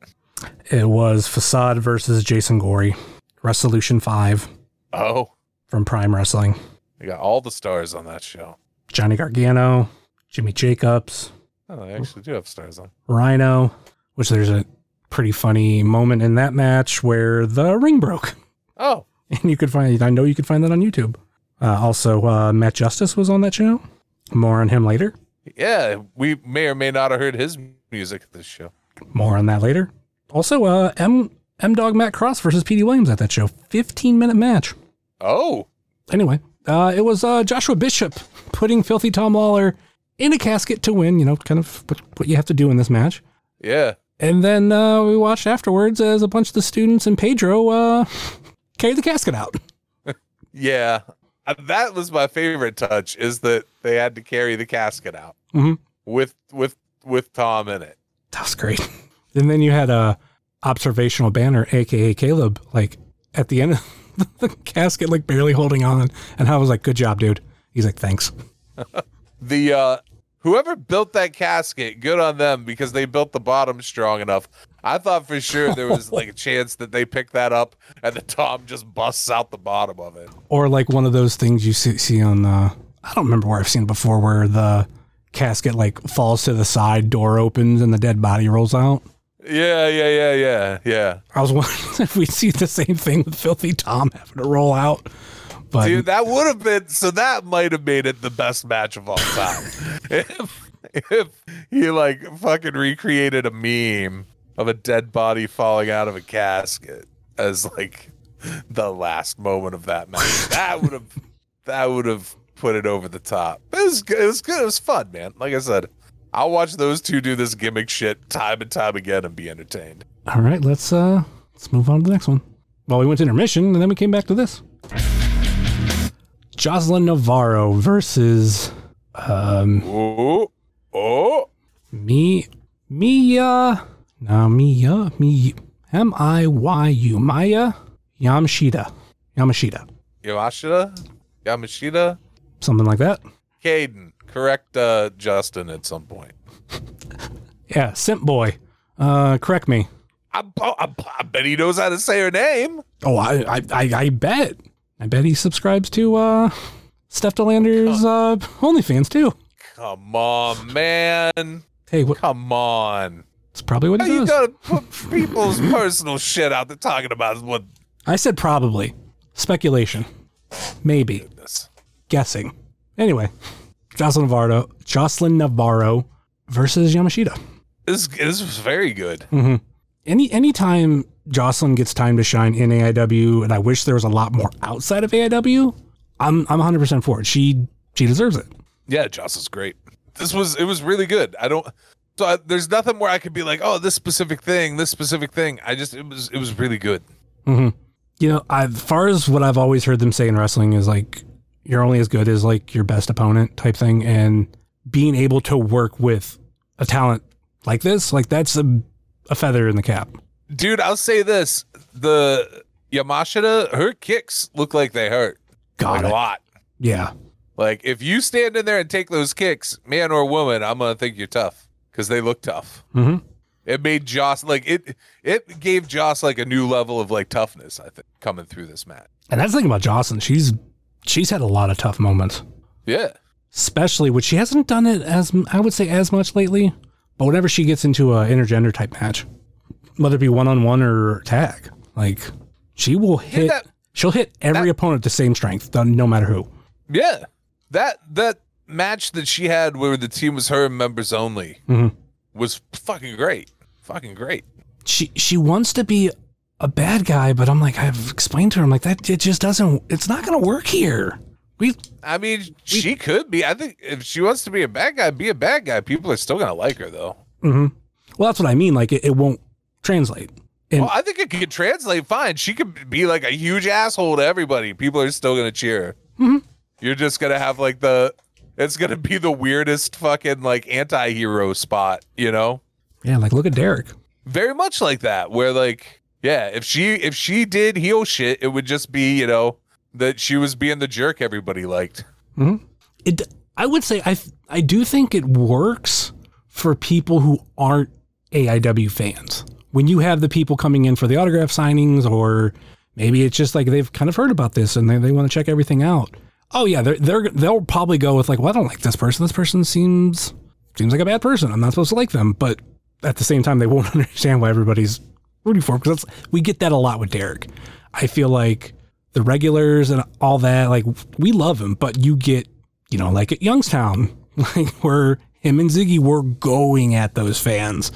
It was Facade versus Jason Gory, Resolution 5. Oh. from Prime Wrestling. you got all the stars on that show. Johnny Gargano, Jimmy Jacobs, Oh, they actually do have stars on. Rhino, which there's a pretty funny moment in that match where the ring broke. Oh, And you could find, I know you could find that on YouTube. Uh, also, uh, Matt Justice was on that show. More on him later. yeah. We may or may not have heard his music at this show. More on that later. Also, uh, M M Dog Matt Cross versus Petey Williams at that show. 15 minute match. Oh, Anyway, uh, it was uh, Joshua Bishop putting Filthy Tom Lawler in a casket to win, you know, kind of what, what you have to do in this match. yeah. And then uh, we watched afterwards as a bunch of the students and Pedro uh, carried the casket out. Yeah. Uh, That was my favorite touch is that they had to carry the casket out Mhm. with with with Tom in it. That was great. And then you had a observational banner, aka Caleb, like at the end of the casket, like barely holding on. And how I was like, "Good job, dude." He's like, "Thanks." The uh whoever built that casket, good on them because they built the bottom strong enough. I thought for sure there was like a chance that they picked that up and the Tom just busts out the bottom of it. Or like one of those things you see, see on. Uh, I don't remember where I've seen it before, where the casket like falls to the side, door opens, and the dead body rolls out. Yeah, yeah, yeah, yeah, yeah. I was wondering if we'd see the same thing with Filthy Tom having to roll out. But Dude, that would have been so that might have made it the best match of all time. if if he like fucking recreated a meme of a dead body falling out of a casket as like the last moment of that match. That would have that would have put it over the top. It was good. It was good. It was fun, man. Like I said, I'll watch those two do this gimmick shit time and time again and be entertained. all right, let's uh let's move on to the next one. Well, we went to intermission and then we came back to this. Jocelyn Navarro versus um Oh, oh, me Mia no Mia me M I Y U Maya Yamashita Yamashita Yamashita, Yamashita, something like that. Caden. Correct, uh, Justin at some point. Yeah, Simp Boy. Uh, correct me. I, I, I bet he knows how to say her name. Oh, I, I, I, I bet. I bet he subscribes to uh, Steph De Lander's uh, OnlyFans too. Come on, man. Hey, what, Come on. that's probably what How he does. you gotta put people's personal shit out there talking about what I said probably. Speculation. Maybe. This. Guessing. Anyway, Jocelyn Navarro, Jocelyn Navarro versus Yamashita. This, this was very good. Any anytime Jocelyn gets time to shine in AIW, and I wish there was a lot more outside of AIW, I'm I'm 100 percent for it. She she deserves it. Yeah, Joss is great. This was it was really good. I don't. So I, there's nothing where I could be like, oh, this specific thing, this specific thing. I just it was it was really good. Mm-hmm. You know, I, as far as what I've always heard them say in wrestling is like you're only as good as like your best opponent type thing, and being able to work with a talent like this, like that's a, a feather in the cap. Dude, I'll say this: the Yamashita, her kicks look like they hurt Got like it. a lot. Yeah, Like if you stand in there and take those kicks, man or woman, I'm gonna think you're tough because they look tough. Mhm. It made Joss like it. It gave Joss like a new level of like toughness. I think coming through this match. and that's the thing about Jocelyn. She's she's had a lot of tough moments. Yeah, especially which she hasn't done it as I would say as much lately. But whenever she gets into a intergender type match, whether it be one on one or tag, like she will hit. that- she'll hit every that- opponent the same strength, no- no matter who. yeah. That that match that she had where the team was her members only Mhm. was fucking great. Fucking great. She she wants to be a bad guy, but I'm like I've explained to her, I'm like that it just doesn't. It's not to work here. We I mean, she could be. I think if she wants to be a bad guy, be a bad guy. People are still gonna like her though. well, that's what I mean. Like it, it won't translate. And Well, I think it could translate fine. She could be like a huge asshole to everybody. People are still gonna cheer. Mm-hmm. You're just gonna have like the. It's gonna be the weirdest fucking like anti-hero spot, you know? yeah, like look at Derek. Very much like that, where like, yeah, if she if she did heel shit, it would just be you know that she was being the jerk everybody liked. Hmm. it I would say I I do think it works for people who aren't AIW fans. When you have the people coming in for the autograph signings or maybe it's just like they've kind of heard about this and they, they want to check everything out. Oh yeah, they're, they're they'll probably go with like, well, I don't like this person. This person seems seems like a bad person. I'm not supposed to like them. But at the same time, they won't understand why everybody's rooting for because we get that a lot with Derek. I feel like the regulars and all that, like we love him, but you get, you know, like at Youngstown, like where him and Ziggy were going at those fans.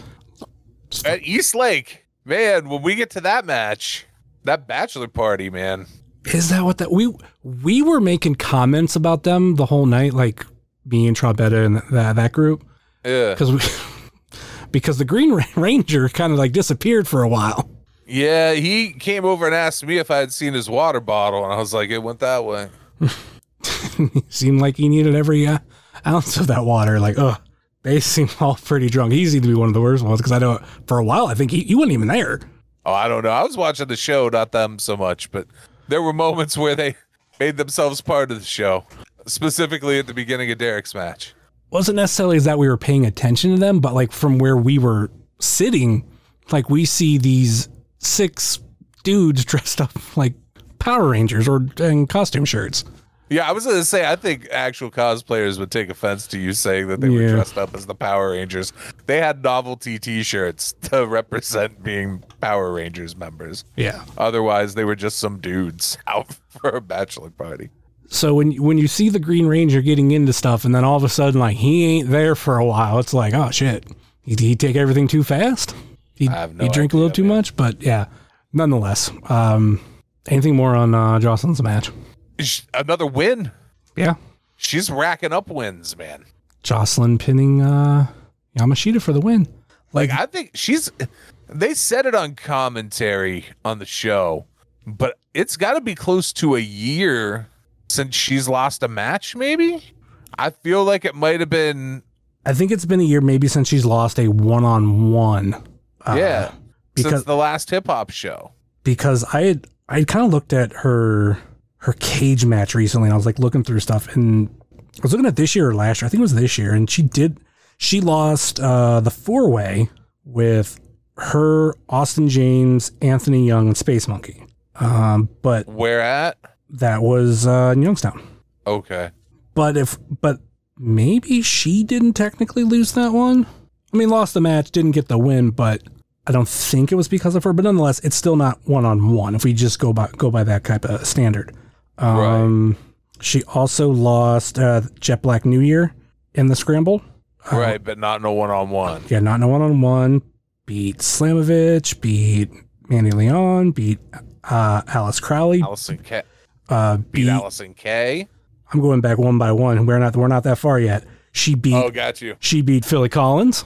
At East Lake, man, when we get to that match, that bachelor party, man. Is that what that we we were making comments about them the whole night, like me and Trombetta and that that group, Yeah. because we because the Green Ranger kind of like disappeared for a while. Yeah, he came over and asked me if I had seen his water bottle, and I was like, it went that way. Seemed like he needed every uh, ounce of that water. Like, oh, they seem all pretty drunk. He seemed to be one of the worst ones because I know for a while I think he, he wasn't even there. Oh, I don't know. I was watching the show, not them so much, but there were moments where they made themselves part of the show, specifically at the beginning of Derek's match. wasn't necessarily as that we were paying attention to them, but like from where we were sitting, like we see these six dudes dressed up like Power Rangers or in costume shirts. Yeah, I was going to say, I think actual cosplayers would take offense to you saying that they were dressed up as the Power Rangers. They had novelty t shirts to represent being Power Rangers members. Yeah. Otherwise, they were just some dudes out for a bachelor party. So when when you see the Green Ranger getting into stuff, and then all of a sudden like he ain't there for a while, it's like oh shit, did he take everything too fast? He, no he drink a little idea, too man. much, but yeah. Nonetheless, um, anything more on uh, Jocelyn's match? Another win. Yeah, She's racking up wins, man. Jocelyn pinning uh, Yamashita for the win. Like I think she's they said it on commentary on the show, but it's got to be close to a year since she's lost a match maybe. I feel like it might have been I think it's been a year maybe since she's lost a one on one. yeah, because- since the last hip hop show. because I had I kind of looked at her her cage match recently and I was like looking through stuff and I was looking at this year or last year. I think it was this year and she did she lost uh the four way with her, Austin James, Anthony Young, and Space Monkey. Um, but Where at? that was uh, in Youngstown. Okay. But if but maybe she didn't technically lose that one. I mean, lost the match, didn't get the win, but I don't think it was because of her, but nonetheless, it's still not one on one if we just go by go by that type of standard. Um, She also lost uh, Jet Black New Year in the scramble. right, but not in a one on one. Yeah, not in a one on one. Beat Slamovich, beat Mandy Leon, beat uh, Alice Crowley, Allysin Kay. uh, Beat beat. Allysin Kay. I'm going back one by one. We're not we're not that far yet. She beat Oh, got you. She beat Philly Collins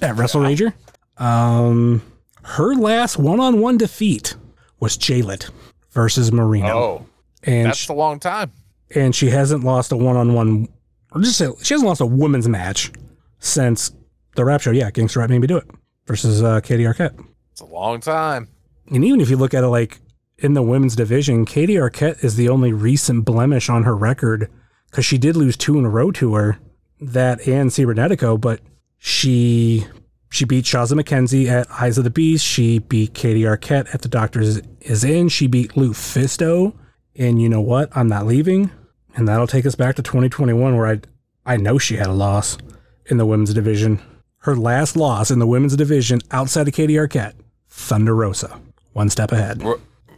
at Wrestle Rager. Um, her last one-on-one defeat was Jaylet versus Marino, Oh, and that's she, a long time. and she hasn't lost a one-on-one, or just say she hasn't lost a women's match since the rap show. Yeah, Gangster Rap made me do it versus uh, Katie Arquette. It's a long time. And even if you look at it like in the women's division, Katie Arquette is the only recent blemish on her record because she did lose two in a row to her, that and Cibernetico, but she she beat Shazza McKenzie at Eyes of the Beast. She beat Katie Arquette at The Doctor's Is In. She beat LuFisto. And you know what? I'm not leaving. And that'll take us back to 2021 where I I know she had a loss in the women's division. Her last loss in the women's division outside of Katie Arquette, Thunder Rosa. One step ahead.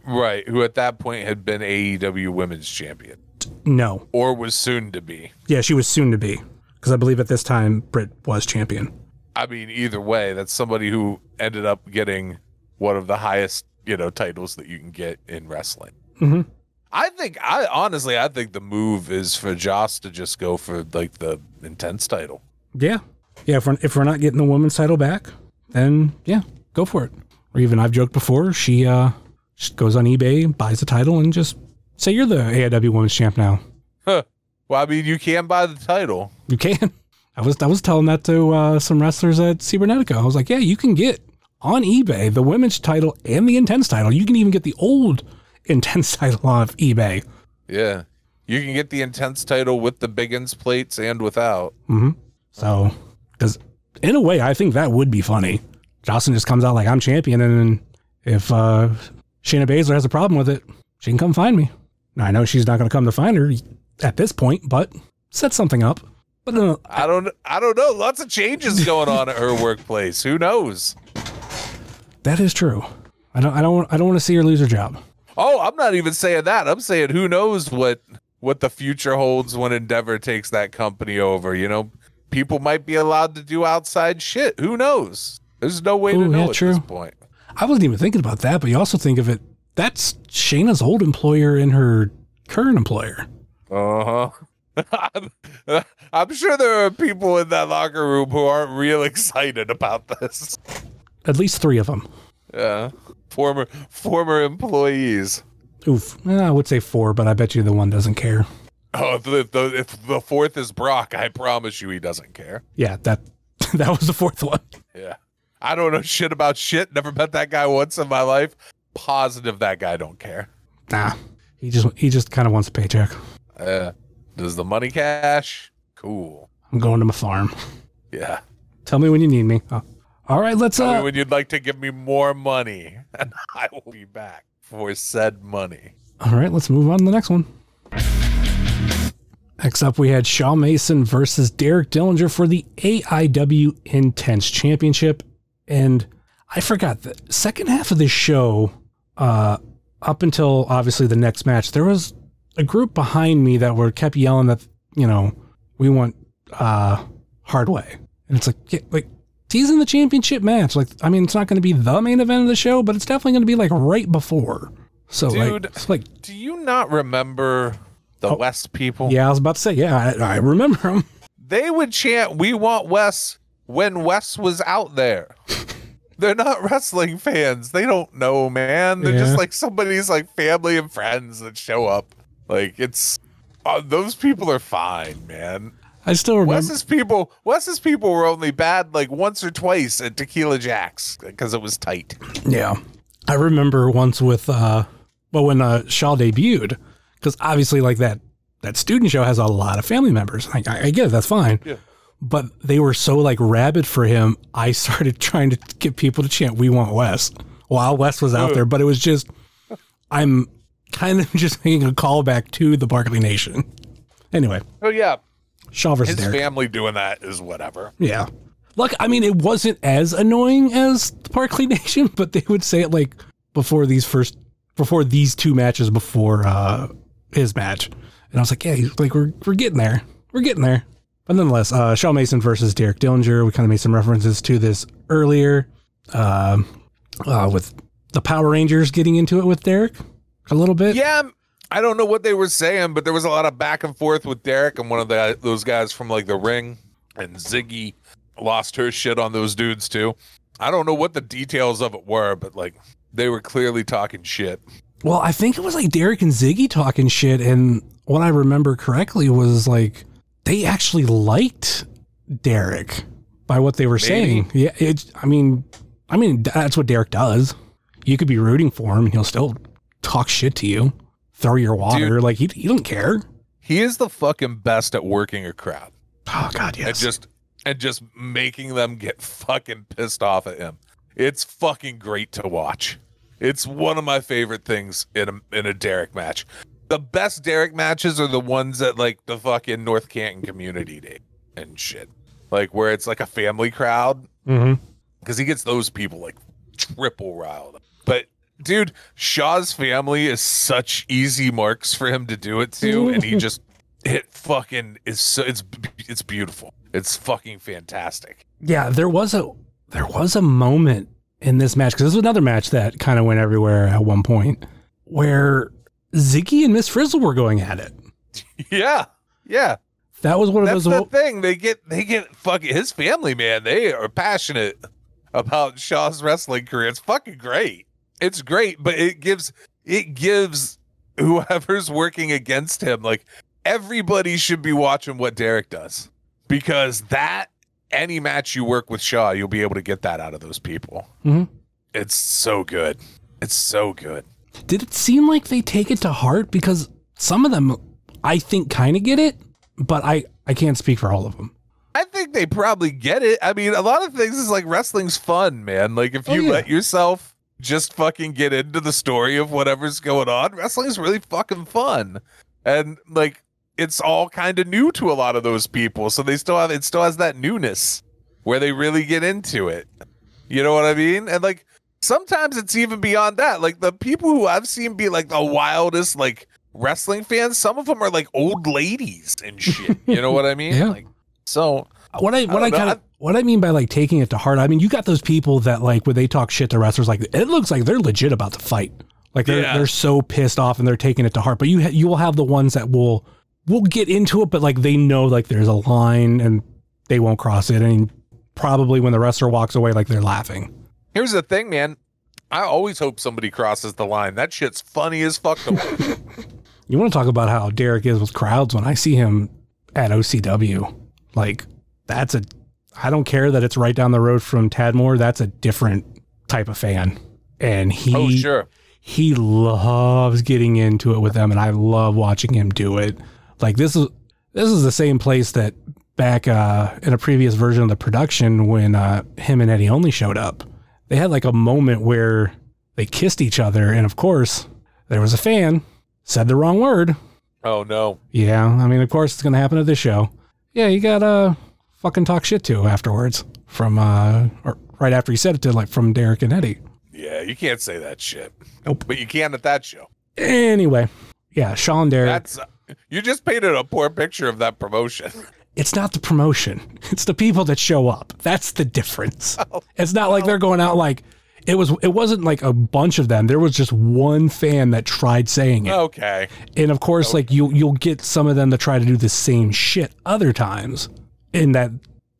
Right, who at that point had been AEW Women's Champion No. or was soon to be. Yeah, she was soon to be. Because I believe at this time Britt was champion. I mean, either way, that's somebody who ended up getting one of the highest, you know, titles that you can get in wrestling. Mhm. I think, I honestly, I think the move is for Joss to just go for like the intense title. Yeah. Yeah, if we're, if we're not getting the women's title back, then yeah, go for it. Or even I've joked before, she uh just goes on eBay, buys the title, and just say you're the AIW Women's Champ now. Huh. Well, I mean, you can buy the title. You can. I was I was telling that to uh, some wrestlers at Cybernetica. I was like, yeah, you can get on eBay the women's title and the intense title. You can even get the old intense title off eBay. Yeah. You can get the intense title with the Biggins plates and without. Hmm. So, because in a way, I think that would be funny. Jocelyn just comes out like I'm champion, and if uh, Shayna Baszler has a problem with it, she can come find me. Now I know she's not going to come to find her at this point, but set something up. But uh, I don't I don't know. Lots of changes going on at her workplace. Who knows? that is true. I don't. I don't. I don't want to see her lose her job. Oh, I'm not even saying that. I'm saying who knows what what the future holds when Endeavor takes that company over. You know, people might be allowed to do outside shit. Who knows? There's no way Ooh, to know yeah, at true. this point. I wasn't even thinking about that, but you also think of it. That's Shayna's old employer and her current employer. Uh huh. I'm sure there are people in that locker room who aren't real excited about this. At least three of them. Yeah, former former employees. Oof. Eh, I would say four, but I bet you the one doesn't care. Oh, if the, the, if the fourth is Brock, I promise you he doesn't care. Yeah, that that was the fourth one. Yeah. I don't know shit about shit. Never met that guy once in my life. Positive that guy don't care. Nah, he just he just kind of wants a paycheck. Uh, does the money cash? Cool. I'm going to my farm. Yeah. Tell me when you need me. Uh, all right, let's uh. when you'd like to give me more money, and I will be back for said money. All right, let's move on to the next one. Next up, we had Shaw Mason versus Derek Dillinger for the AIW Intense Championship, and I forgot the second half of the show. Uh, up until obviously the next match, there was a group behind me that were kept yelling that you know we want uh hard way, and it's like yeah, like he's in the championship match. Like I mean, it's not going to be the main event of the show, but it's definitely going to be like right before. So Dude. like, it's like Do you not remember the West people? Oh. yeah, I was about to say yeah, I, I remember them. They would chant, We want Wes when Wes was out there. They're not wrestling fans. They don't know, man. They're Yeah. just like somebody's like family and friends that show up. Like it's uh, those people are fine, man. I still remember. Wes's people, Wes's people were only bad like once or twice at Tequila Jacks because it was tight. Yeah. I remember once with uh well when uh Shaw debuted, because obviously like that that student show has a lot of family members. I, I, I get it, that's fine. Yeah. But they were so like rabid for him, I started trying to get people to chant "We want Wes" while Wes was out there. But it was just, I'm kind of just making a callback to the Barkley Nation. Anyway, Oh yeah, Shaw versus his Derek. family doing that is whatever. Yeah. Look, I mean, it wasn't as annoying as the Parkley Nation, but they would say it like before these first, before these two matches before uh his match, and I was like, yeah, he's like we're we're getting there, we're getting there. But nonetheless, uh, Shawn Mason versus Derek Dillinger. We kind of made some references to this earlier, um, uh, with the Power Rangers getting into it with Derek a little bit. Yeah, I don't know what they were saying, but there was a lot of back and forth with Derek and one of the those guys from like the ring, and Ziggy lost her shit on those dudes too. I don't know what the details of it were, but like they were clearly talking shit. Well, I think it was like Derek and Ziggy talking shit, and what I remember correctly was like they actually liked Derek by what they were saying. Yeah, it. I mean, I mean that's what Derek does. You could be rooting for him, and he'll still talk shit to you, throw your water. Dude. like he, he don't care. He is the fucking best at working a crowd Oh God, yes. and just and just making them get fucking pissed off at him. It's fucking great to watch. It's one of my favorite things in a in a Derek match. The best Derek matches are the ones at like the fucking North Canton Community Day and shit, like where it's like a family crowd hmm because he gets those people like triple riled. Dude, Shaw's family is such easy marks for him to do it to, and he just it fucking is so it's it's beautiful. It's fucking fantastic. Yeah, there was a there was a moment in this match because this was another match that kind of went everywhere at one point where Ziggy and Miss Frizzle were going at it. Yeah, yeah. That was one of That's those. the thing. They get they get fucking his family man. They are passionate about Shaw's wrestling career. It's fucking great. It's great, but it gives it gives whoever's working against him like everybody should be watching what Derek does because that any match you work with Shaw, you'll be able to get that out of those people. Mhm. It's so good. It's so good. Did it seem like they take it to heart? Because some of them, I think, kind of get it, but I I can't speak for all of them. I think they probably get it. I mean, a lot of things is like wrestling's fun, man. Like if Oh, you yeah. let yourself just fucking get into the story of whatever's going on, Wrestling is really fucking fun. And like it's all kind of new to a lot of those people. So they still have it still has that newness where they really get into it. You know what I mean? And like sometimes it's even beyond that. Like the people who I've seen be like the wildest like wrestling fans, some of them are like old ladies and shit. You know what I mean? Yeah. Like so What I what I, don't kind of what I mean by like taking it to heart, I mean you got those people that like when they talk shit to wrestlers, like it looks like they're legit about to fight. Like they're Yeah. they're so pissed off and they're taking it to heart. But you ha- you will have the ones that will will get into it, but like they know like there's a line and they won't cross it. And probably when the wrestler walks away, like they're laughing. Here's the thing, man. I always hope somebody crosses the line. That shit's funny as fuck. You want to talk about how Derek is with crowds? When I see him at OCW, like that's a I don't care that it's right down the road from Tadmore. That's a different type of fan, and he oh, sure. he loves getting into it with them, and I love watching him do it. Like this is this is the same place that back uh, in a previous version of the production when uh, him and Eddie only showed up, they had like a moment where they kissed each other, and of course there was a fan said the wrong word. Oh no. Yeah, I mean, of course it's gonna happen at this show. Yeah, you gotta fucking talk shit to afterwards from uh, or right after he said it to like from Derek and Eddie. Yeah, you can't say that shit. Nope. But you can at that show. Anyway, yeah, Sean Derek. That's you just painted a poor picture of that promotion. it's not the promotion. It's the people that show up. That's the difference. It's not like they're going out like it was it wasn't like a bunch of them. There was just one fan that tried saying it. Okay. And of course like you you'll get some of them that try to do the same shit other times. And that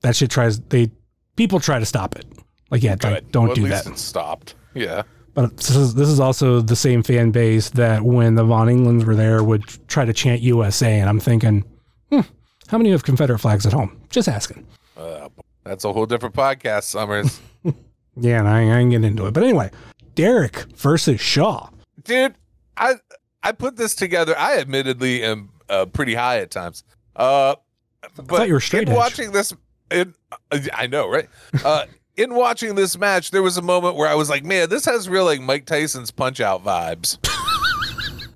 that shit tries they people try to stop it. Like yeah, like, don't Well, do that. Stopped. Yeah. But this is, this is also the same fan base that when the Von Englands were there would try to chant USA and I'm thinking, hmm, how many have Confederate flags at home? Just asking. Uh, that's a whole different podcast, Summers. Yeah, and I, I ain't getting into it. But anyway, Derek versus Shaw. Dude, I I put this together. I admittedly am uh, pretty high at times. Uh but you were straight in edge. watching this in, I know, right? Uh in watching this match, there was a moment where I was like, man, this has real like Mike Tyson's punch out vibes.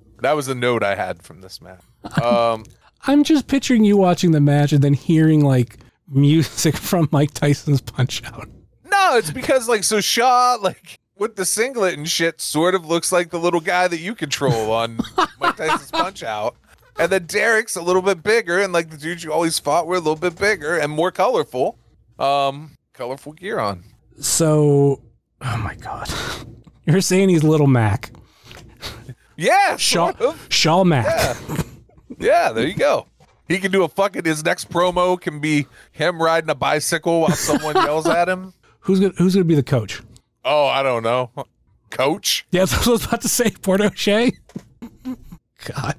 that was a note I had from this match. Um I'm just picturing you watching the match and then hearing like music from Mike Tyson's Punch Out? No, it's because like so Shaw like with the singlet and shit sort of looks like the little guy that you control on Mike Tyson's Punch Out. And then Derek's a little bit bigger, and like the dudes you always fought were a little bit bigger and more colorful. Um, colorful gear on. So, oh my god, you're saying he's Little Mac, Yeah, Shaw, sort of. Shaw Mac. Yeah. yeah, there you go. He can do a fucking his next promo can be him riding a bicycle while someone yells at him. Who's gonna Who's gonna be the coach? Oh, I don't know. Coach? Yeah, that's what I was about to say. Port O'Shea. God,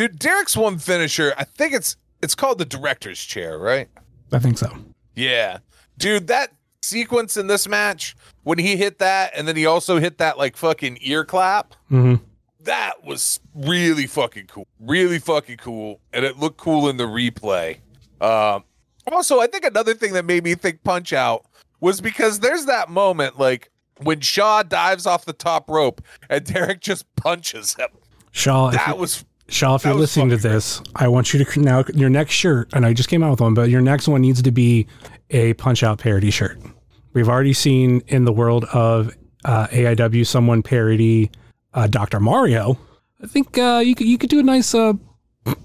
Dude, Derek's one finisher, I think it's it's called the director's chair, right? I think so. Yeah. Dude, that sequence in this match, when he hit that and then he also hit that like fucking ear clap, hmm that was really fucking cool. Really fucking cool. And it looked cool in the replay. Um also, I think another thing that made me think punch out was because there's that moment like when Shaw dives off the top rope and Derek just punches him. Shaw. That was Shaw, if that you're listening to this, I want you to now your next shirt. And I just came out with one, but your next one needs to be a Punch Out parody shirt. We've already seen in the world of uh, AIW someone parody uh, Dr. Mario. I think uh, you could you could do a nice uh,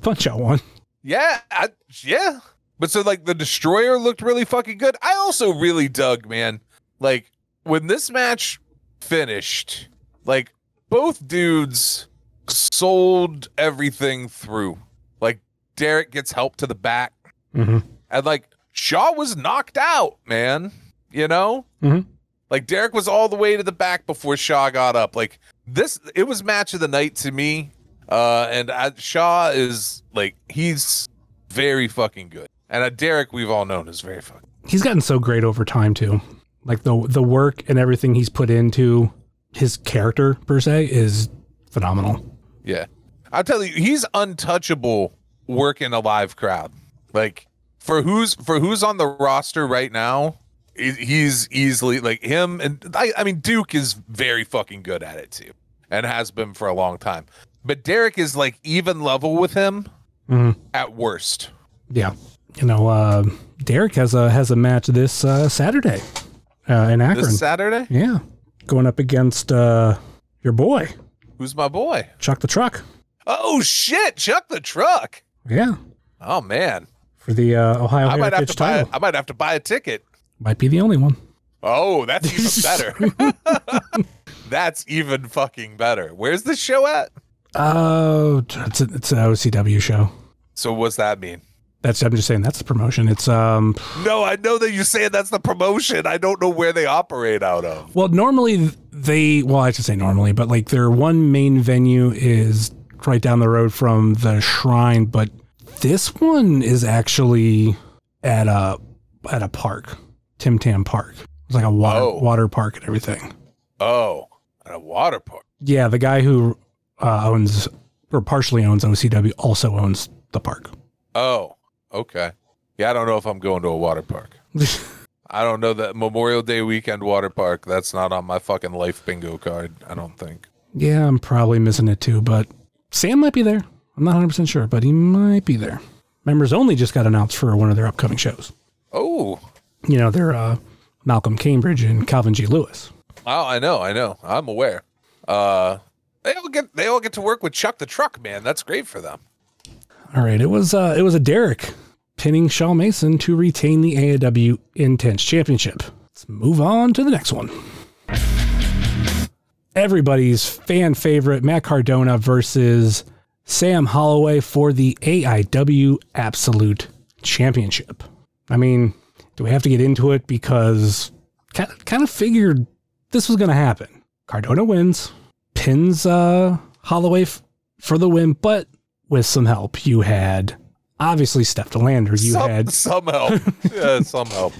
Punch Out one. Yeah, I, yeah. But so like the destroyer looked really fucking good. I also really dug, man. Like when this match finished, like both dudes sold everything through. Like Derek gets help to the back, Mm-hmm. and like Shaw was knocked out, man. You know, Mhm. like Derek was all the way to the back before Shaw got up. Like this, it was match of the night to me. Uh, and I, Shaw is like he's very fucking good, and uh, Derek we've all known is very fucking. He's gotten so great over time too. Like the the work and everything he's put into his character per se is phenomenal. Yeah, I'll tell you, he's untouchable working a live crowd. Like for who's for who's on the roster right now, he's easily like him, and I, I mean Duke is very fucking good at it too, and has been for a long time. But Derek is like even level with him Mhm. at worst. Yeah, you know, uh, Derek has a has a match this uh, Saturday uh, in Akron. This Saturday, yeah, going up against uh, your boy who's my boy? Chuck the Truck. Oh shit, Chuck the Truck. Yeah, Oh man, for the uh, Ohio I might have Heritage to buy. title. I might have to buy a ticket. Might be the only one. Oh, that's even better. that's even fucking better. Where's the show at? Oh, it's a, it's an OCW show. So what's that mean? That's I'm just saying that's the promotion. It's um No, I know that you say that's the promotion. I don't know where they operate out of. well normally they well I should say normally, but like their one main venue is right down the road from the shrine, but this one is actually at a at a park, Tim Tam Park. It's like a water Oh. water park and everything. Oh, at a water park. Yeah, the guy who uh, owns or partially owns OCW also owns the park. Oh, okay. Yeah, I don't know if I'm going to a water park. I don't know that Memorial Day weekend water park. That's not on my fucking life bingo card. I don't think. yeah, I'm probably missing it too, but Sam might be there. I'm not 100% sure, but he might be there. Members only just got announced for one of their upcoming shows. Oh, You know, they're uh, Malcolm Cambridge and Calvin G. Lewis. oh, I know, I know. I'm aware. Uh, they all get they all get to work with Chuck the Truck, man. That's great for them. All right, it was uh, it was a Derek pinning Shaw Mason to retain the AIW Intense Championship. Let's move on to the next one. Everybody's fan favorite Matt Cardona versus Sam Holloway for the AIW Absolute Championship. I mean, do we have to get into it because kind of, figured this was going to happen. Cardona wins, pins uh, Holloway f- for the win, but with some help. You had obviously Steph De Lander. You some, had some help. yeah, some help.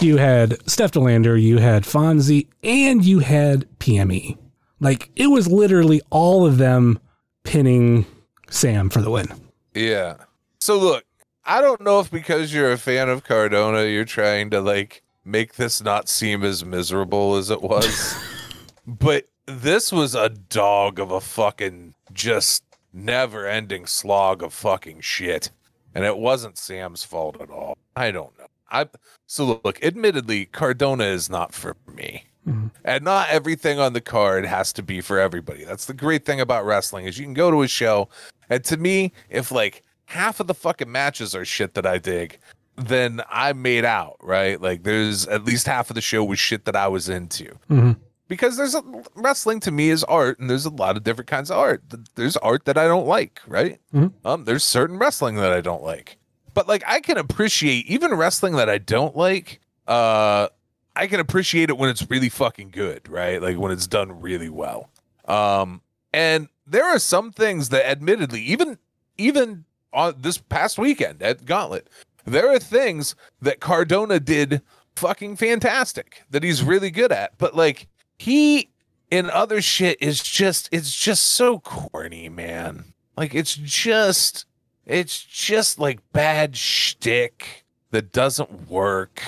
you had Steph De Lander, you had Fonzie, and you had PME. Like it was literally all of them pinning Sam for the win. Yeah. So look, I don't know if because you're a fan of Cardona, you're trying to like make this not seem as miserable as it was. but this was a dog of a fucking just never ending slog of fucking shit. And it wasn't Sam's fault at all. I don't know. I so look, admittedly, Cardona is not for me. Mhm. And not everything on the card has to be for everybody. That's the great thing about wrestling is you can go to a show and to me, if like half of the fucking matches are shit that I dig, then I made out, right? Like there's at least half of the show was shit that I was into. Mhm. Because there's a wrestling to me is art and there's a lot of different kinds of art. There's art that I don't like, right? Mhm. Um there's certain wrestling that I don't like. But like I can appreciate even wrestling that I don't like, uh I can appreciate it when it's really fucking good, right? Like when it's done really well. Um and there are some things that admittedly even even on this past weekend at Gauntlet, there are things that Cardona did fucking fantastic that he's really good at. But like he in other shit is just it's just so corny, man. Like it's just it's just like bad shtick that doesn't work.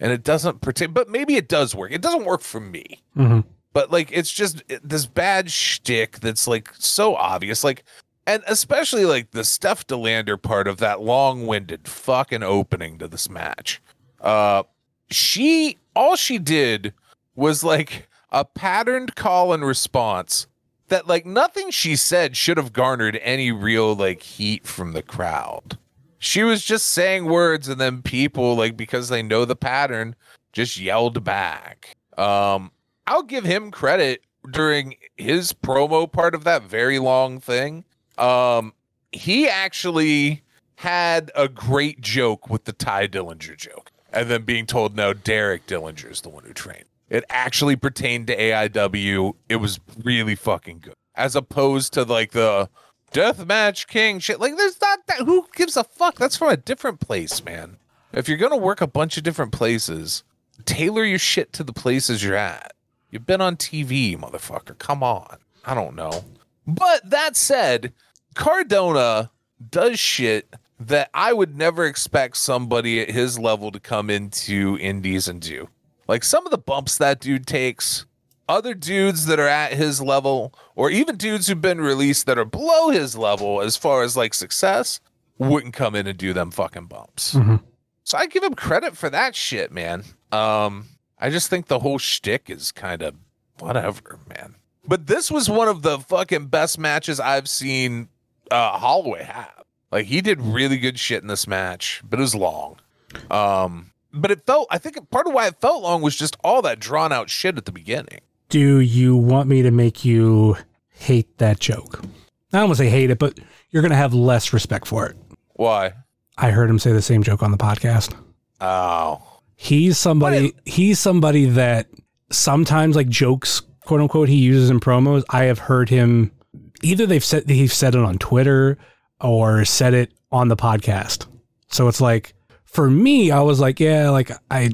And it doesn't pretend but maybe it does work. It doesn't work for me hmm but like it's just this bad shtick that's like so obvious like and especially like the Steph De Lander part of that long-winded fucking opening to this match uh she all she did was like a patterned call and response that like nothing she said should have garnered any real like heat from the crowd she was just saying words and then people like because they know the pattern just yelled back um I'll give him credit during his promo part of that very long thing. Um, he actually had a great joke with the Ty Dillinger joke, and then being told no, Derek Dillinger is the one who trained. It actually pertained to AIW. It was really fucking good, as opposed to like the Deathmatch King shit. Like, there's not that. Who gives a fuck? That's from a different place, man. If you're gonna work a bunch of different places, tailor your shit to the places you're at. You've been on TV, motherfucker. Come on. I don't know. But that said, Cardona does shit that I would never expect somebody at his level to come into indies and do. Like some of the bumps that dude takes, other dudes that are at his level, or even dudes who've been released that are below his level as far as like success, wouldn't come in and do them fucking bumps. Mhm. So I give him credit for that shit, man. Um, I just think the whole shtick is kind of whatever, man. But this was one of the fucking best matches I've seen uh Holloway have. Like he did really good shit in this match, but it was long. Um, but it felt I think part of why it felt long was just all that drawn out shit at the beginning. Do you want me to make you hate that joke? I don't want to say hate it, but you're going to have less respect for it. Why? I heard him say the same joke on the podcast. Oh. He's somebody. He's somebody that sometimes like jokes, quote unquote, he uses in promos. I have heard him either they've said he's said it on Twitter or said it on the podcast. So it's like for me, I was like, yeah, like I,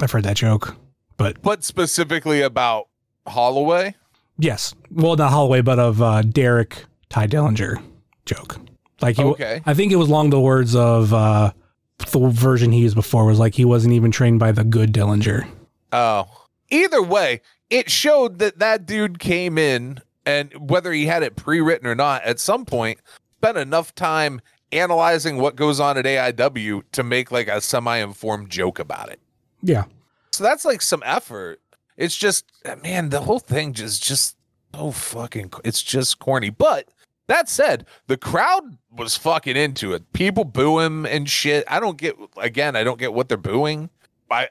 I've heard that joke, but But specifically about Holloway? yes, well, not Holloway, but of uh, Derek Ty Dillinger joke. Like, he, Okay. I think it was along the words of uh, the version he used before was like he wasn't even trained by the good Dillinger. Oh. Either way, it showed that that dude came in and whether he had it pre-written or not, at some point spent enough time analyzing what goes on at AIW to make like a semi-informed joke about it. Yeah. So that's like some effort. It's just man, the whole thing just just so fucking it's just corny. But that said, the crowd was fucking into it. People boo him and shit. I don't get again, I don't get what they're booing. I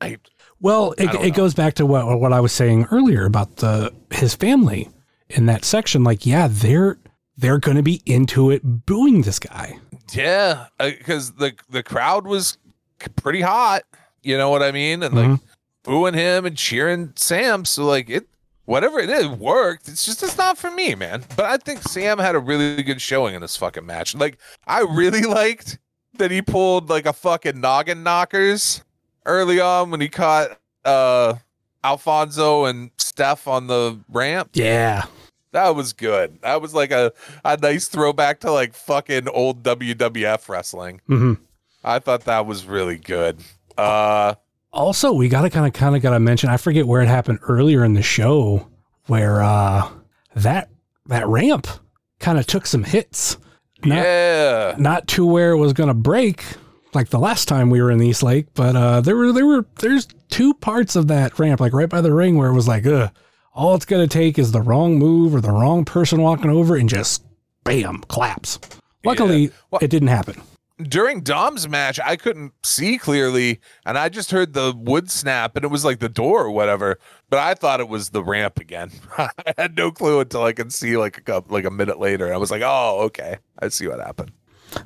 I Well, it, it goes back to what what I was saying earlier about the his family in that section. Like, yeah, they're they're going to be into it, booing this guy. Yeah, because the the crowd was pretty hot. You know what I mean? And like booing him and cheering Sam. So like it, whatever it is, worked. It's just it's not for me, man. But I think Sam had a really good showing in this fucking match. Like I really liked that he pulled like a fucking noggin knockers early on when he caught uh Alfonso and Steph on the ramp. Yeah, That was good. That was like a, a nice throwback to like fucking old WWF wrestling. hmm I thought that was really good. Uh Also, we gotta kind of kind of gotta mention. I forget where it happened earlier in the show, where uh that that ramp kind of took some hits. Not yeah. not to where it was gonna break, like the last time we were in East Lake, but uh, there were there were there's two parts of that ramp, like right by the ring, where it was like, ugh, all it's gonna take is the wrong move or the wrong person walking over and just bam, collapse. Luckily, Yeah. Well- it didn't happen. during Dom's match, I couldn't see clearly, and I just heard the wood snap, and it was like the door or whatever. But I thought it was the ramp again. I had no clue until I could see like a couple, like a minute later. I was like, "Oh, okay, I see what happened."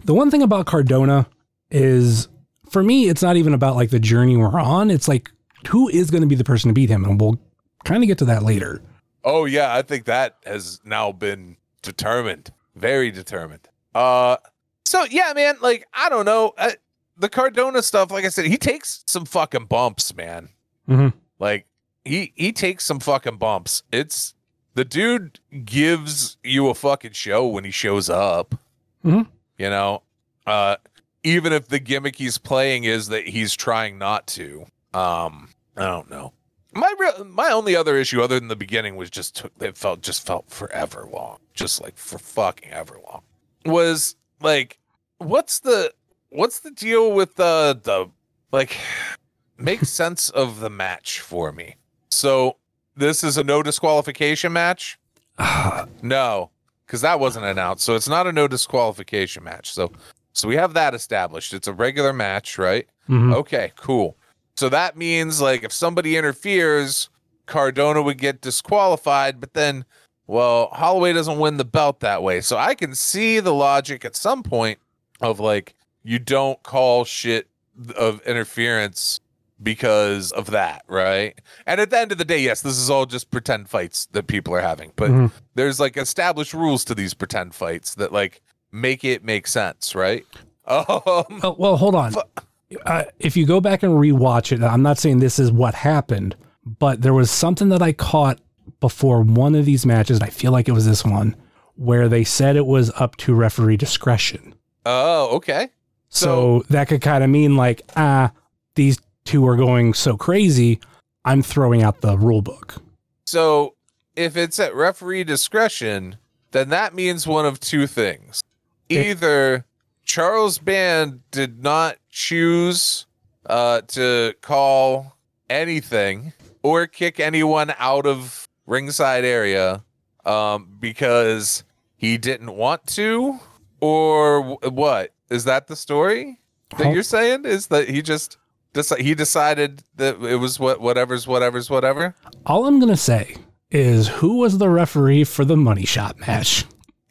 The one thing about Cardona is, for me, it's not even about like the journey we're on. It's like who is going to be the person to beat him, and we'll kind of get to that later. Oh yeah, I think that has now been determined, very determined. Uh, so yeah, man, like I don't know, uh, the Cardona stuff. Like I said, he takes some fucking bumps, man. Mhm. Like he he takes some fucking bumps. It's the dude gives you a fucking show when he shows up. Mhm. You know, uh, even if the gimmick he's playing is that he's trying not to. Um, I don't know. My real, my only other issue, other than the beginning, was just took it felt just felt forever long, just like for fucking ever long. Was like, what's the what's the deal with the the like? Make sense of the match for me. So this is a no disqualification match. no, because that wasn't announced, so it's not a no disqualification match. So so we have that established. It's a regular match, right? Mhm. Okay, cool. So that means like if somebody interferes, Cardona would get disqualified, but then well, Holloway doesn't win the belt that way. So I can see the logic at some point of like you don't call shit of interference because of that, right? And at the end of the day, yes, this is all just pretend fights that people are having, but Mhm. there's like established rules to these pretend fights that like make it make sense, right? Um, Oh, well, hold on. Uh, if you go back and rewatch it, I'm not saying this is what happened, but there was something that I caught before one of these matches. And I feel like it was this one where they said it was up to referee discretion. oh, okay. So, that could kind of mean like, ah, these two are going so crazy. I'm throwing out the rule book. So if it's at referee discretion, then that means one of two things. It- Either Charles Band did not choose uh, to call anything or kick anyone out of ringside area um, because he didn't want to, or wh- what? Is that the story that you're saying? Is that he just he decided that it was what whatever's whatever's whatever? All I'm to say is who was the referee for the money shot match?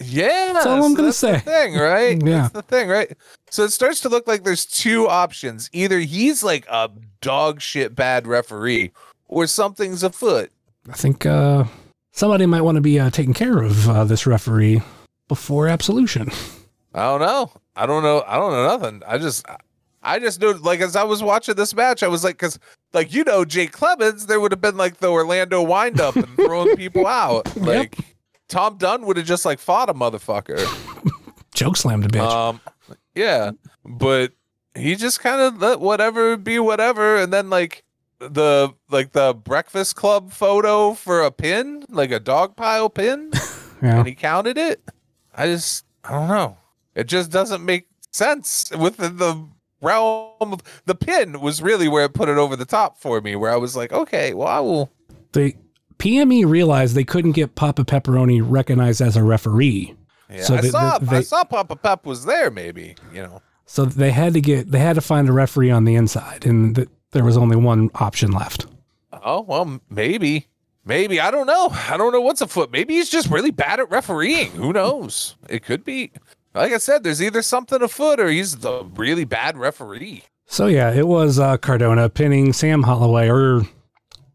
Yeah, That's all I'm gonna that's the say. thing, right? Yeah. That's the thing, right? So it starts to look like there's two options. Either he's like a dog shit bad referee, or something's afoot. I think uh, somebody might want to be uh, taking care of uh, this referee before absolution. I don't know. I don't know. I don't know nothing. I just, I just knew. Like as I was watching this match, I was like, because like you know, Jake Clemens, there would have been like the Orlando windup and throwing people out. Like Tom Dunn would have just like fought a motherfucker. Joke slammed a bitch. Um, yeah, but he just kind of let whatever be whatever, and then like the like the Breakfast Club photo for a pin, like a dog pile pin, yeah. and he counted it. I just I don't know. It just doesn't make sense within the realm of the pin was really where it put it over the top for me. Where I was like, okay, well I will. The PME realized they couldn't get Papa Pepperoni recognized as a referee. Yeah, So I the- saw the- I saw Papa Pep was there. Maybe you know. So they had to get they had to find a referee on the inside and th- there was only one option left. Oh well, maybe, maybe I don't know. I don't know what's afoot. Maybe he's just really bad at refereeing. Who knows? It could be. Like I said, there's either something afoot or he's the really bad referee. So yeah, it was uh, Cardona pinning Sam Holloway or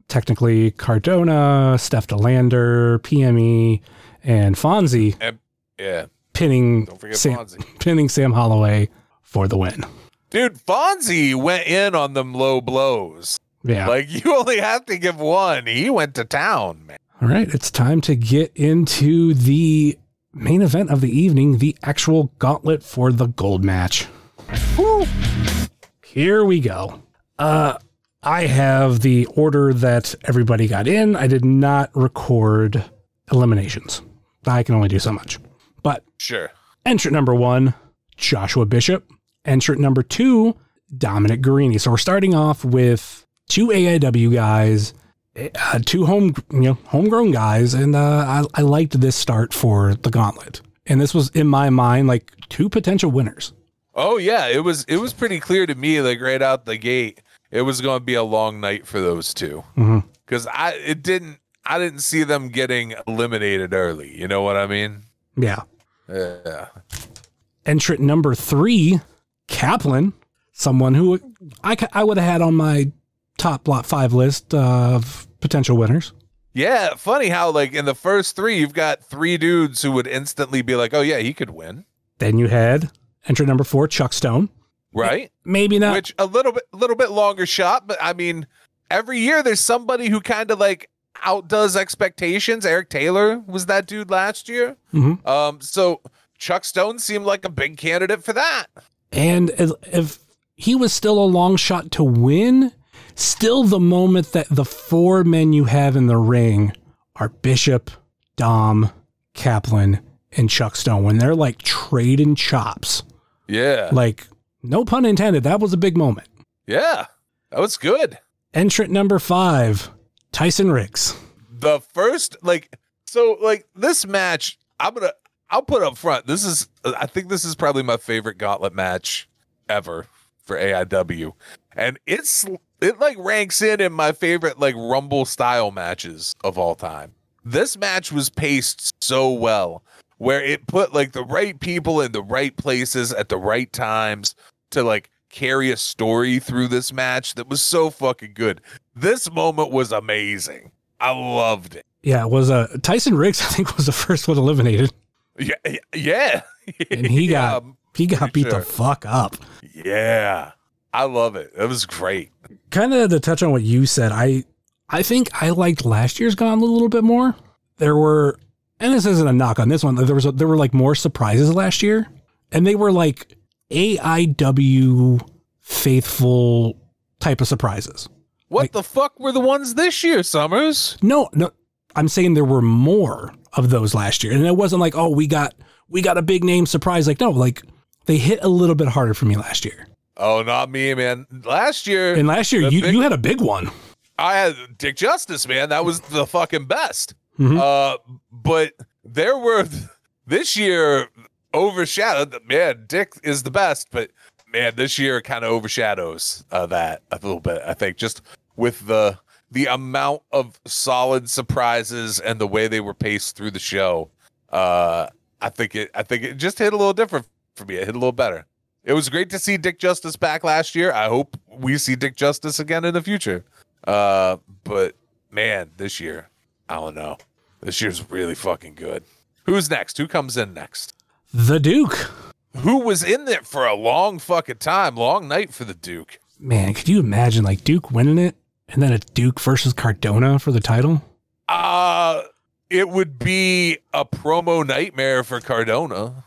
technically Cardona, Steph De Lander, PME, and Fonzie And yeah, pinning don't forget Sam, Fonzie. pinning Sam Holloway for the win. Dude, Fonzie went in on them low blows. Yeah. Like you only have to give one. He went to town, man. All right, it's time to get into the main event of the evening, the actual gauntlet for the gold match. Woo. Here we go. Uh I have the order that everybody got in. I did not record eliminations. I can only do so much. But Sure. entrant number 1, Joshua Bishop. Entrant number two, Dominic Garrini. So we're starting off with two AIW guys, uh, two home, you know, homegrown guys, and uh, I, I liked this start for the Gauntlet. And this was in my mind like two potential winners. Oh yeah, it was it was pretty clear to me like right out the gate it was going to be a long night for those 2 Mhm. because I it didn't I didn't see them getting eliminated early. You know what I mean? Yeah. Yeah. Entrant number three, Kaplan, someone who I, I would have had on my top lot five list of potential winners. Yeah, funny how like in the first three you've got three dudes who would instantly be like, "Oh yeah, he could win." Then you had entrant number four, Chuck Stone. Right? Maybe not. Which a little bit a little bit longer shot, but I mean, every year there's somebody who kind of like outdoes expectations. Eric Taylor was that dude last year. Mhm. Um so Chuck Stone seemed like a big candidate for that. And if he was still a long shot to win, still the moment that the four men you have in the ring are Bishop, Dom, Kaplan, and Chuck Stone. When they're like trading chops, Yeah. like no pun intended, that was a big moment. Yeah. That was good. Entrant number five, Tyson Riggs. the first like so like this match i'm gonna i'll put up front this is i think this is probably my favorite gauntlet match ever for aiw and it's it like ranks in in my favorite like rumble style matches of all time this match was paced so well where it put like the right people in the right places at the right times to like carry a story through this match that was so fucking good this moment was amazing I loved it. Yeah, it was uh, Tyson Riggs. I think was the first one eliminated, Yeah, yeah, yeah. and he Yeah, got he got beat sure. the fuck up. yeah. I love it. It was great. kind of to touch on what you said, I I think I liked last year's Gauntlet a little bit more. There were, and this isn't a knock on this one. There was a, there were like more surprises last year, and they were like AIW faithful type of surprises. What Like- the fuck were the ones this year, Summers? No, no, I'm saying there were more of those last year, and it wasn't like oh we got we got a big name surprise. Like no, like they hit a little bit harder for me last year. Oh, not me, man. Last year, And last year you big- you had a big one. I had Dick Justice, man. That was the fucking best. Mhm. Uh, but there were this year overshadowed. Man, Dick is the best, but man, this year kind of overshadows uh, that a little bit. I think just with the the amount of solid surprises and the way they were paced through the show. Uh, I think it. I think it just hit a little different for me. It hit a little better. It was great to see Dick Justice back last year. I hope we see Dick Justice again in the future. Uh, but man, this year, I don't know. This year's really fucking good. Who's next? Who comes in next? The Duke. Who was in there for a long fucking time? Long night for the Duke. Man, could you imagine like Duke winning it and then a Duke versus Cardona for the title? Uh it would be a promo nightmare for Cardona.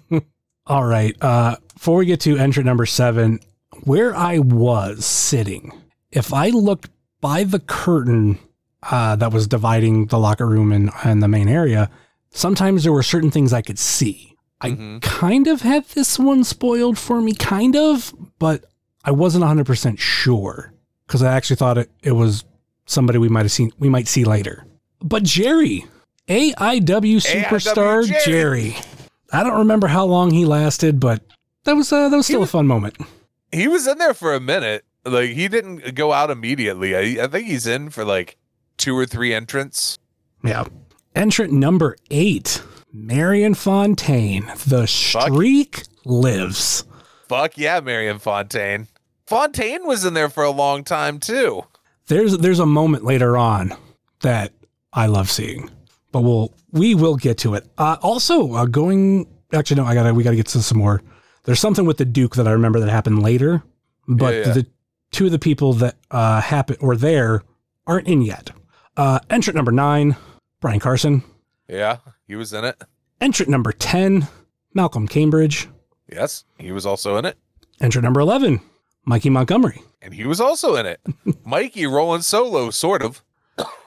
All right. Uh, before we get to entry number seven, where I was sitting, if I looked by the curtain uh, that was dividing the locker room and, and the main area, sometimes there were certain things I could see. I Mhm. kind of had this one spoiled for me, kind of, but I wasn't 100% sure because I actually thought it, it was somebody we might have seen, we might see later. But Jerry, AIW superstar Jerry. Jerry. I don't remember how long he lasted, but that was uh, that was still a fun moment. He was in there for a minute. Like he didn't go out immediately. I, I think he's in for like two or three entrants. Yeah. Entrant number eight, Marion Fontaine. The streak lives. Fuck yeah, Marion Fontaine. Fontaine was in there for a long time too. There's there's a moment later on that I love seeing, but we'll we will get to it. Uh, also, uh, going actually no, I gotta we gotta get to some more. There's something with the Duke that I remember that happened later, but Yeah, yeah. the two of the people that uh happen or there aren't in yet. Uh, entrant number nine, Brian Carson. Yeah, he was in it. Entrant number ten, Malcolm Cambridge. Yes, he was also in it. Entrant number eleven, Mikey Montgomery. And he was also in it. Mikey rolling solo, sort of.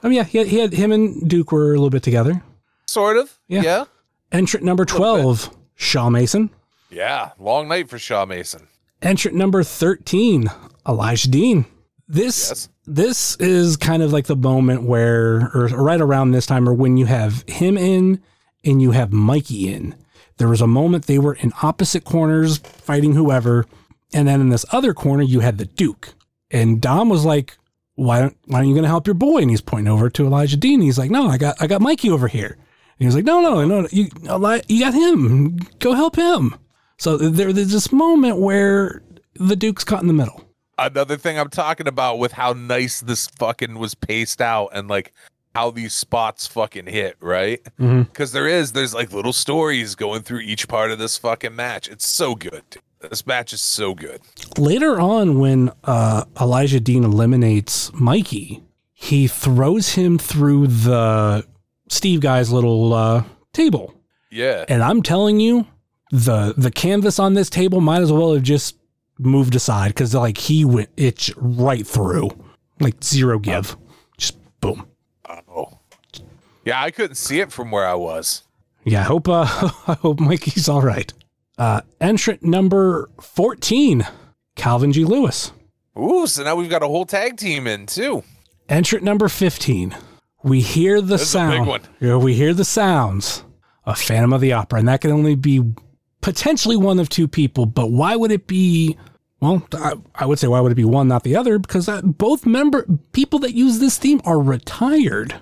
Oh yeah, he had, he had him and Duke were a little bit together. Sort of. Yeah. Yeah. Entrant number 12, Shaw Mason. Yeah, long night for Shaw Mason. Entrant number 13, Elijah Dean. This Yes. This is kind of like the moment where or right around this time or when you have him in and you have Mikey in. There was a moment they were in opposite corners fighting whoever, and then in this other corner you had the Duke. And Dom was like, "Why don't why aren't you going to help your boy?" And he's pointing over to Elijah Dean. He's like, "No, I got I got Mikey over here." And he was like, "No, no, no, you you got him. Go help him." So there, there's this moment where the Duke's caught in the middle. Another thing I'm talking about with how nice this fucking was paced out and like how these spots fucking hit, right? Because there is, there's like little stories going through each part of this fucking match. It's so good. dude. This match is so good. Later on, when uh, Elijah Dean eliminates Mikey, he throws him through the Steve guy's little uh, table. Yeah. And I'm telling you, the the canvas on this table might as well have just moved aside because like he went itch right through, like zero give, just boom. Oh. Yeah, I couldn't see it from where I was. Yeah, I hope uh, I hope Mikey's all right. Uh, entrant number fourteen, Calvin G. Lewis. Ooh, so now we've got a whole tag team in too. Entrant number 15. We hear the This is a big sound. one. Yeah, We hear the sounds of Phantom of the Opera, and that can only be potentially one of two people. But why would it be? Well, I, I would say why would it be one, not the other? Because both member people that use this theme are retired.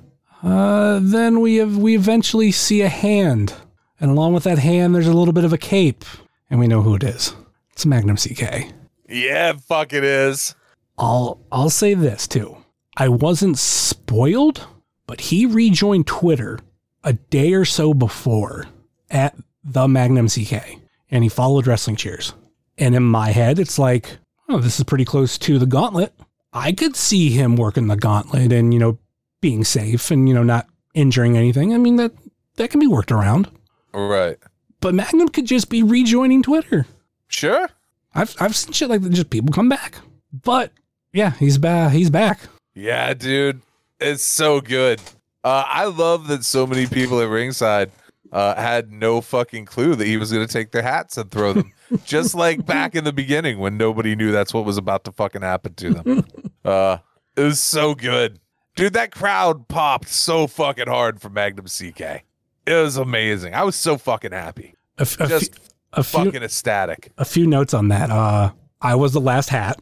Uh, then we have we eventually see a hand, and along with that hand, there's a little bit of a cape, and we know who it is. It's Magnum CK. Yeah, fuck it is. I'll I'll say this too. I wasn't spoiled, but he rejoined Twitter a day or so before at the Magnum CK and he followed Wrestling Cheers. And in my head, it's like, oh, this is pretty close to the gauntlet. I could see him working the gauntlet and, you know, being safe and, you know, not injuring anything. I mean, that that can be worked around. Right. But Magnum could just be rejoining Twitter. Sure. I've I've seen shit like that, just people come back. But yeah, he's back. He's back. Yeah, dude. It's so good. Uh, I love that so many people at ringside uh, had no fucking clue that he was going to take their hats and throw them. Just like back in the beginning when nobody knew that's what was about to fucking happen to them. Uh, it was so good. Dude, that crowd popped so fucking hard for Magnum CK. It was amazing. I was so fucking happy. A, f- Just a few fucking ecstatic. a few notes on that. Uh, I was the last hat,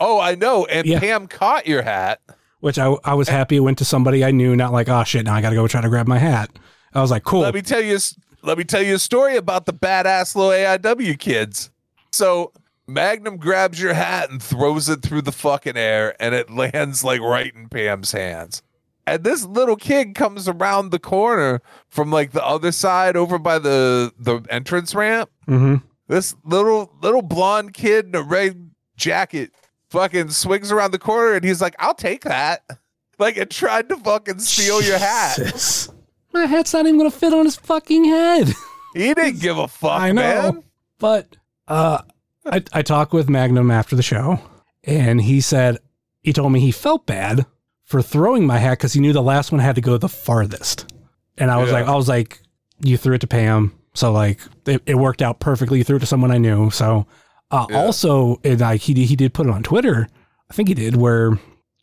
Oh, I know. And Yeah. Pam caught your hat. which I I was happy it went to somebody I knew, not like oh shit, now I got to go try to grab my hat. I was like, cool. Let me tell you. Let me tell you a story about the badass little AIW kids. So Magnum grabs your hat and throws it through the fucking air, and it lands like right in Pam's hands. And this little kid comes around the corner from like the other side, over by the the entrance ramp. hmm This little little blonde kid in a red jacket fucking swings around the corner, and he's like, "I'll take that." Like it tried to fucking steal your hat. My hat's not even gonna fit on his fucking head. He didn't give a fuck, I know. man. But uh, I I talked with Magnum after the show, and he said he told me he felt bad for throwing my hat because he knew the last one had to go the farthest. And I was Yeah. like, I was like, you threw it to Pam, so like it, it worked out perfectly. You threw it to someone I knew. So uh, Yeah. also, and like he he did put it on Twitter. I think he did where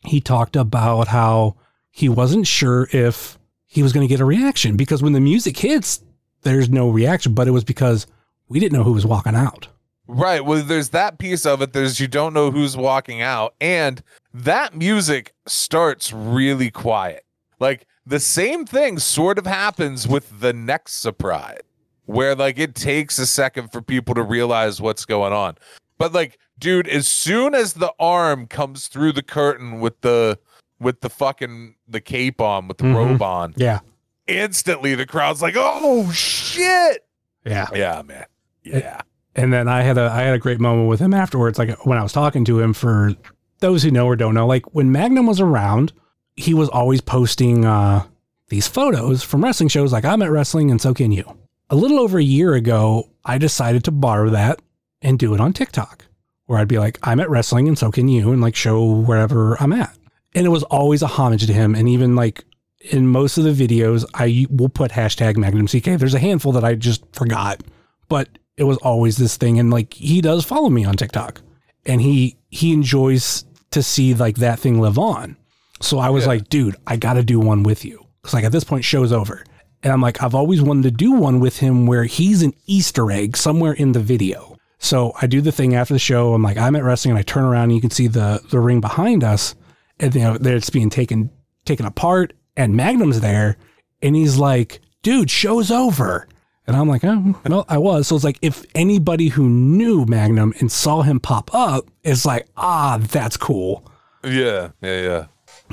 he talked about how he wasn't sure if he was going to get a reaction because when the music hits, there's no reaction, but it was because we didn't know who was walking out. Right. Well, there's that piece of it. There's you don't know who's walking out, and that music starts really quiet. Like the same thing sort of happens with the next surprise, where like it takes a second for people to realize what's going on. But like, dude, as soon as the arm comes through the curtain with the with the fucking the cape on, with the Mhm. robe on, Yeah. instantly the crowd's like, "Oh shit!" Yeah. Yeah, man. Yeah. And then I had a I had a great moment with him afterwards. Like when I was talking to him for those who know or don't know, like when Magnum was around, he was always posting uh these photos from wrestling shows like I'm at wrestling and so can you. A little over a year ago, I decided to borrow that and do it on TikTok. Where I'd be like, I'm at wrestling and so can you, and like show wherever I'm at. And it was always a homage to him. And even like in most of the videos, I will put hashtag Magnum CK. There's a handful that I just forgot, but it was always this thing. And like he does follow me on TikTok, and he he enjoys to see like that thing live on. So I was Yeah. like, dude, I got to do one with you because like at this point, show's over. And I'm like, I've always wanted to do one with him where he's an Easter egg somewhere in the video. So I do the thing after the show. I'm like, I'm at wrestling, and I turn around, and you can see the the ring behind us, and you know, there it's being taken taken apart, and Magnum's there, and he's like, "Dude, show's over." And I'm like, oh, well, I was. So it's like, if anybody who knew Magnum and saw him pop up, it's like, ah, that's cool. Yeah, yeah, yeah.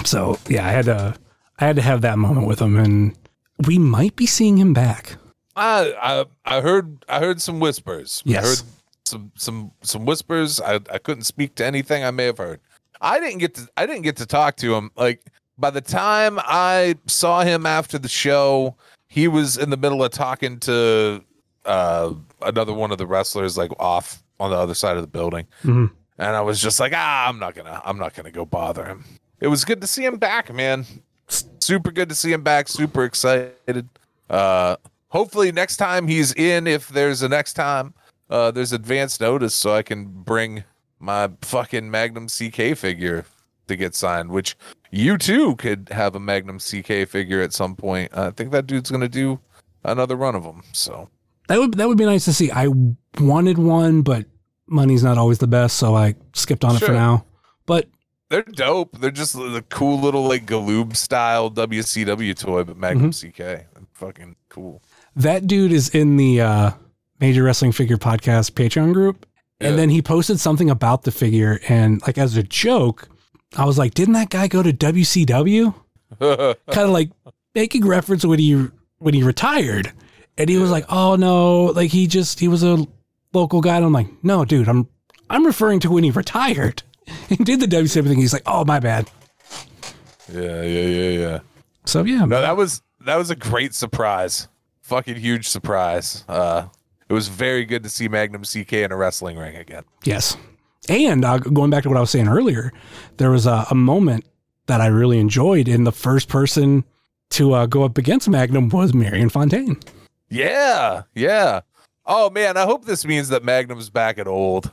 So yeah, I had to, I had to have that moment with him, and we might be seeing him back. I I I heard I heard some whispers. Yes. I heard some some some whispers. I I couldn't speak to anything I may have heard. I didn't get to I didn't get to talk to him. Like by the time I saw him after the show, he was in the middle of talking to uh another one of the wrestlers like off on the other side of the building. Mhm. And I was just like, ah, I'm not gonna I'm not gonna go bother him. It was good to see him back, man. Super good to see him back. Super excited. Uh hopefully next time he's in, if there's a next time, uh there's advance notice so I can bring my fucking Magnum CK figure to get signed, which you too could have a Magnum CK figure at some point. I think that dude's gonna do another run of them. So That would that would be nice to see. I wanted one, but money's not always the best, so I skipped on it for now. But they're dope. They're just the cool little like Galoob style WCW toy, but Magnum CK. They're fucking cool. that dude is in the uh, Major Wrestling Figure Podcast Patreon group. And then he posted something about the figure. And like as a joke, I was like, didn't that guy go to WCW? kind of like making reference when he when he retired. And he was like, oh no, like he just he was a local guy. And I'm like, no, dude, I'm I'm referring to when he retired. He did the WCW thing. He's like, oh my bad. yeah, yeah, yeah, yeah. So yeah, No, that was that was a great surprise. Fucking huge surprise. Uh it was very good to see Magnum CK in a wrestling ring again. Yes. And uh, going back to what I was saying earlier, there was a, a moment that I really enjoyed, and the first person to uh, go up against Magnum was Marion Fontaine. Yeah, yeah. Oh man, I hope this means that Magnum's back at old.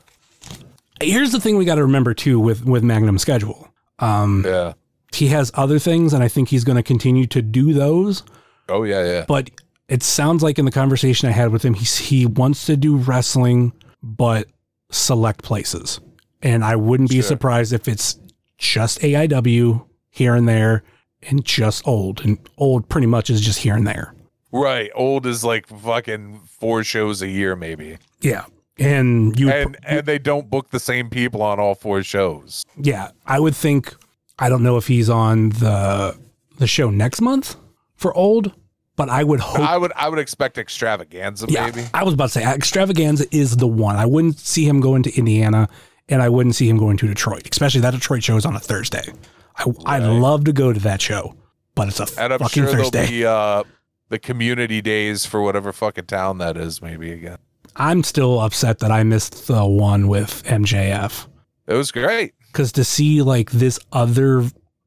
Here's the thing we got to remember too with with Magnum's schedule. Um, Yeah. he has other things, and I think he's going to continue to do those. Oh yeah, yeah. But it sounds like in the conversation I had with him, he's, he wants to do wrestling, but select places. And I wouldn't be Sure. surprised if it's just AIW here and there and just old. And old pretty much is just here and there. Right. Old is like fucking four shows a year maybe. Yeah. And you, And and they don't book the same people on all four shows. yeah, I would think, I don't know if he's on the, the show next month for old, but I would hope I would I would expect extravaganza Yeah, maybe. I was about to say Extravaganza is the one. I wouldn't see him going to Indiana, and I wouldn't see him going to Detroit, especially that Detroit show is on a Thursday. I, I'd love to go to that show, but it's a And I'm fucking sure Thursday. there'll be uh the community days for whatever fucking town that is, maybe again. I'm still upset that I missed the one with MJF It was great. because to see like this other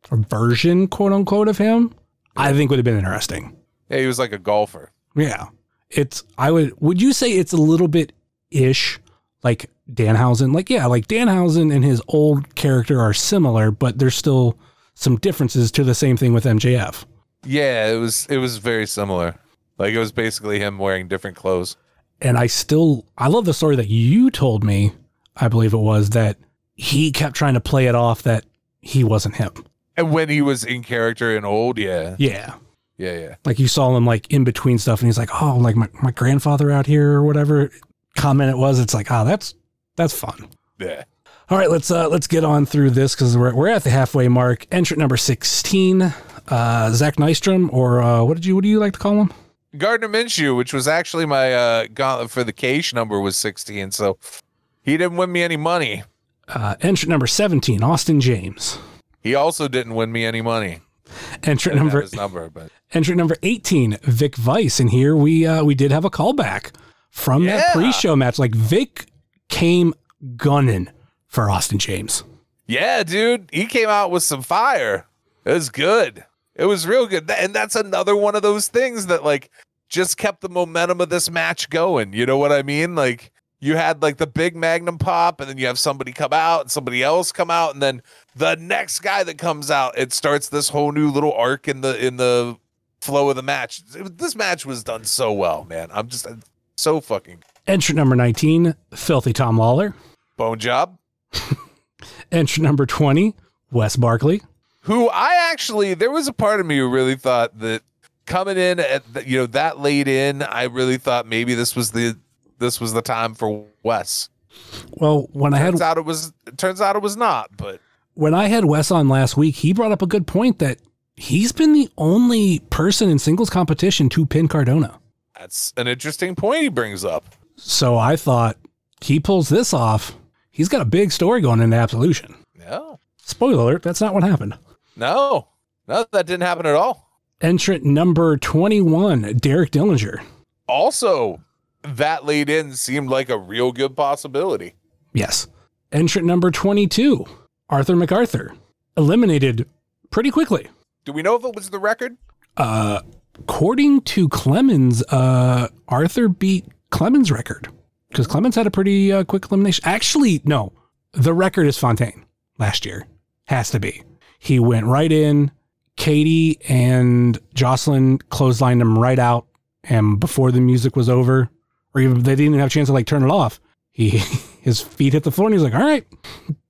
version, quote unquote, of him, I think would have been interesting. Yeah, he was like a golfer. Yeah. It's I would would you say it's a little bit ish like Danhausen? Like yeah, like Danhausen and his old character are similar, but there's still some differences to the same thing with MJF. Yeah, it was it was very similar. Like it was basically him wearing different clothes. And I still I love the story that you told me, I believe it was that he kept trying to play it off that he wasn't him. And when he was in character and old, yeah. Yeah. Yeah, yeah. Like you saw him like in between stuff and he's like, "Oh, like my, my grandfather out here or whatever comment it was." It's like, "Oh, that's that's fun." Yeah. All right, let's uh let's get on through this because we're we're at the halfway mark. Entrant number sixteen, uh, Zach Nystrom, or uh, what did you what do you like to call him? Gardner Minshew, which was actually my uh gauntlet for the Cage number was 16, so he didn't win me any money. Uh, entrant number seventeen, Austin James. He also didn't win me any money. Didn't number number, but entrant number eighteen, Vic Vice, and here we uh we did have a callback from that pre-show match. Like Vic came gunning for Austin James. yeah, dude, he came out with some fire. It was good. It was real good. And that's another one of those things that like just kept the momentum of this match going. You know what I mean? Like you had like the big magnum pop, and then you have somebody come out and somebody else come out, and then the next guy that comes out, it starts this whole new little arc in the in the flow of the match. This match was done so well, man. I'm just so fucking entry number 19, Filthy Tom Lawler. bone job. entry number 20, Wes Barkley. who I actually there was a part of me who really thought that coming in at the, you know that late in, I really thought maybe this was the this was the time for Wes. Well, when I had Turns out it was. It turns out it was not. But when I had Wes on last week, he brought up a good point that he's been the only person in singles competition to pin Cardona. that's an interesting point he brings up. So I thought he pulls this off. He's got a big story going into Absolution. No, Spoiler alert, that's not what happened. no, no, that didn't happen at all. Entrant number 21, Derek Dillinger. Also, that late in seemed like a real good possibility. Yes. Entrant number 22, Arthur MacArthur. Eliminated pretty quickly. Do we know if it was the record? Uh, according to Clemens, uh, Arthur beat Clemens' record because Clemens had a pretty uh, quick elimination. Actually, no, the record is Fontaine last year. Has to be. He went right in. Katie and Jocelyn clotheslined him right out, and before the music was over, or even they didn't even have a chance to like turn it off. He his feet hit the floor, and he's like, "All right,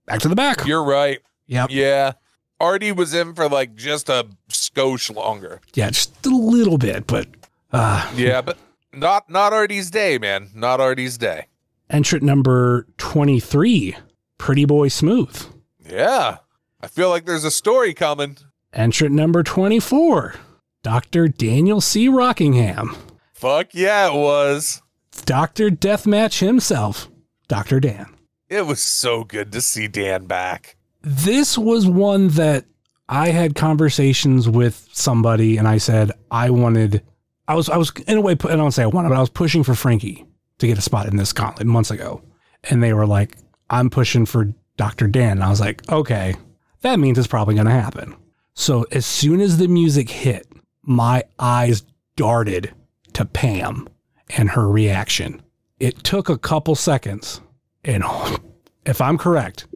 back to the back." You're right. Yep. Yeah, Artie was in for like just a skosh longer. Yeah, just a little bit, but uh, Yeah, but not not Artie's day, man. Not Artie's day. entrant number 23, Pretty Boy Smooth. Yeah. I feel like there's a story coming. Entrant number 24, Dr. Daniel C. Rockingham. Fuck yeah, it was. Dr. Deathmatch himself, Dr. Dan. It was so good to see Dan back. This was one that I had conversations with somebody and I said I wanted I was I was in a way I don't say I wanted, but I was pushing for Frankie to get a spot in this gauntlet months ago. And they were like, I'm pushing for Dr. Dan. And I was like, okay, that means it's probably gonna happen. So as soon as the music hit, my eyes darted to Pam and her reaction. It took a couple seconds, and if I'm correct,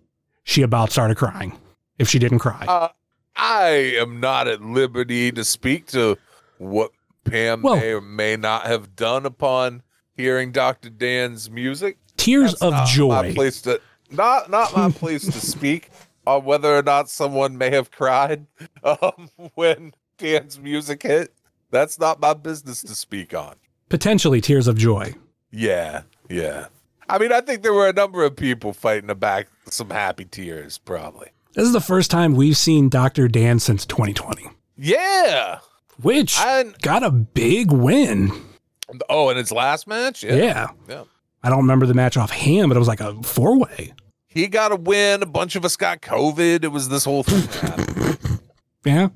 she about started crying. If she didn't cry, Uh, I am not at liberty to speak to what Pam Well- may or may not have done upon hearing Dr. Dan's music. tears That's of not My joy. place to not not my place to speak on whether or not someone may have cried um, when Dan's music hit. That's not my business to speak on. Potentially tears of joy. Yeah, yeah. I mean, I think there were a number of people fighting the back some happy tears, probably. This is the first time we've seen Dr. Dan since 2020, Yeah. which And got a big win. oh, and his last match, yeah, Yeah. yeah. I don't remember the match offhand, but it was like a four way. He got a win. A bunch of us got COVID. It was this whole thing. Yeah.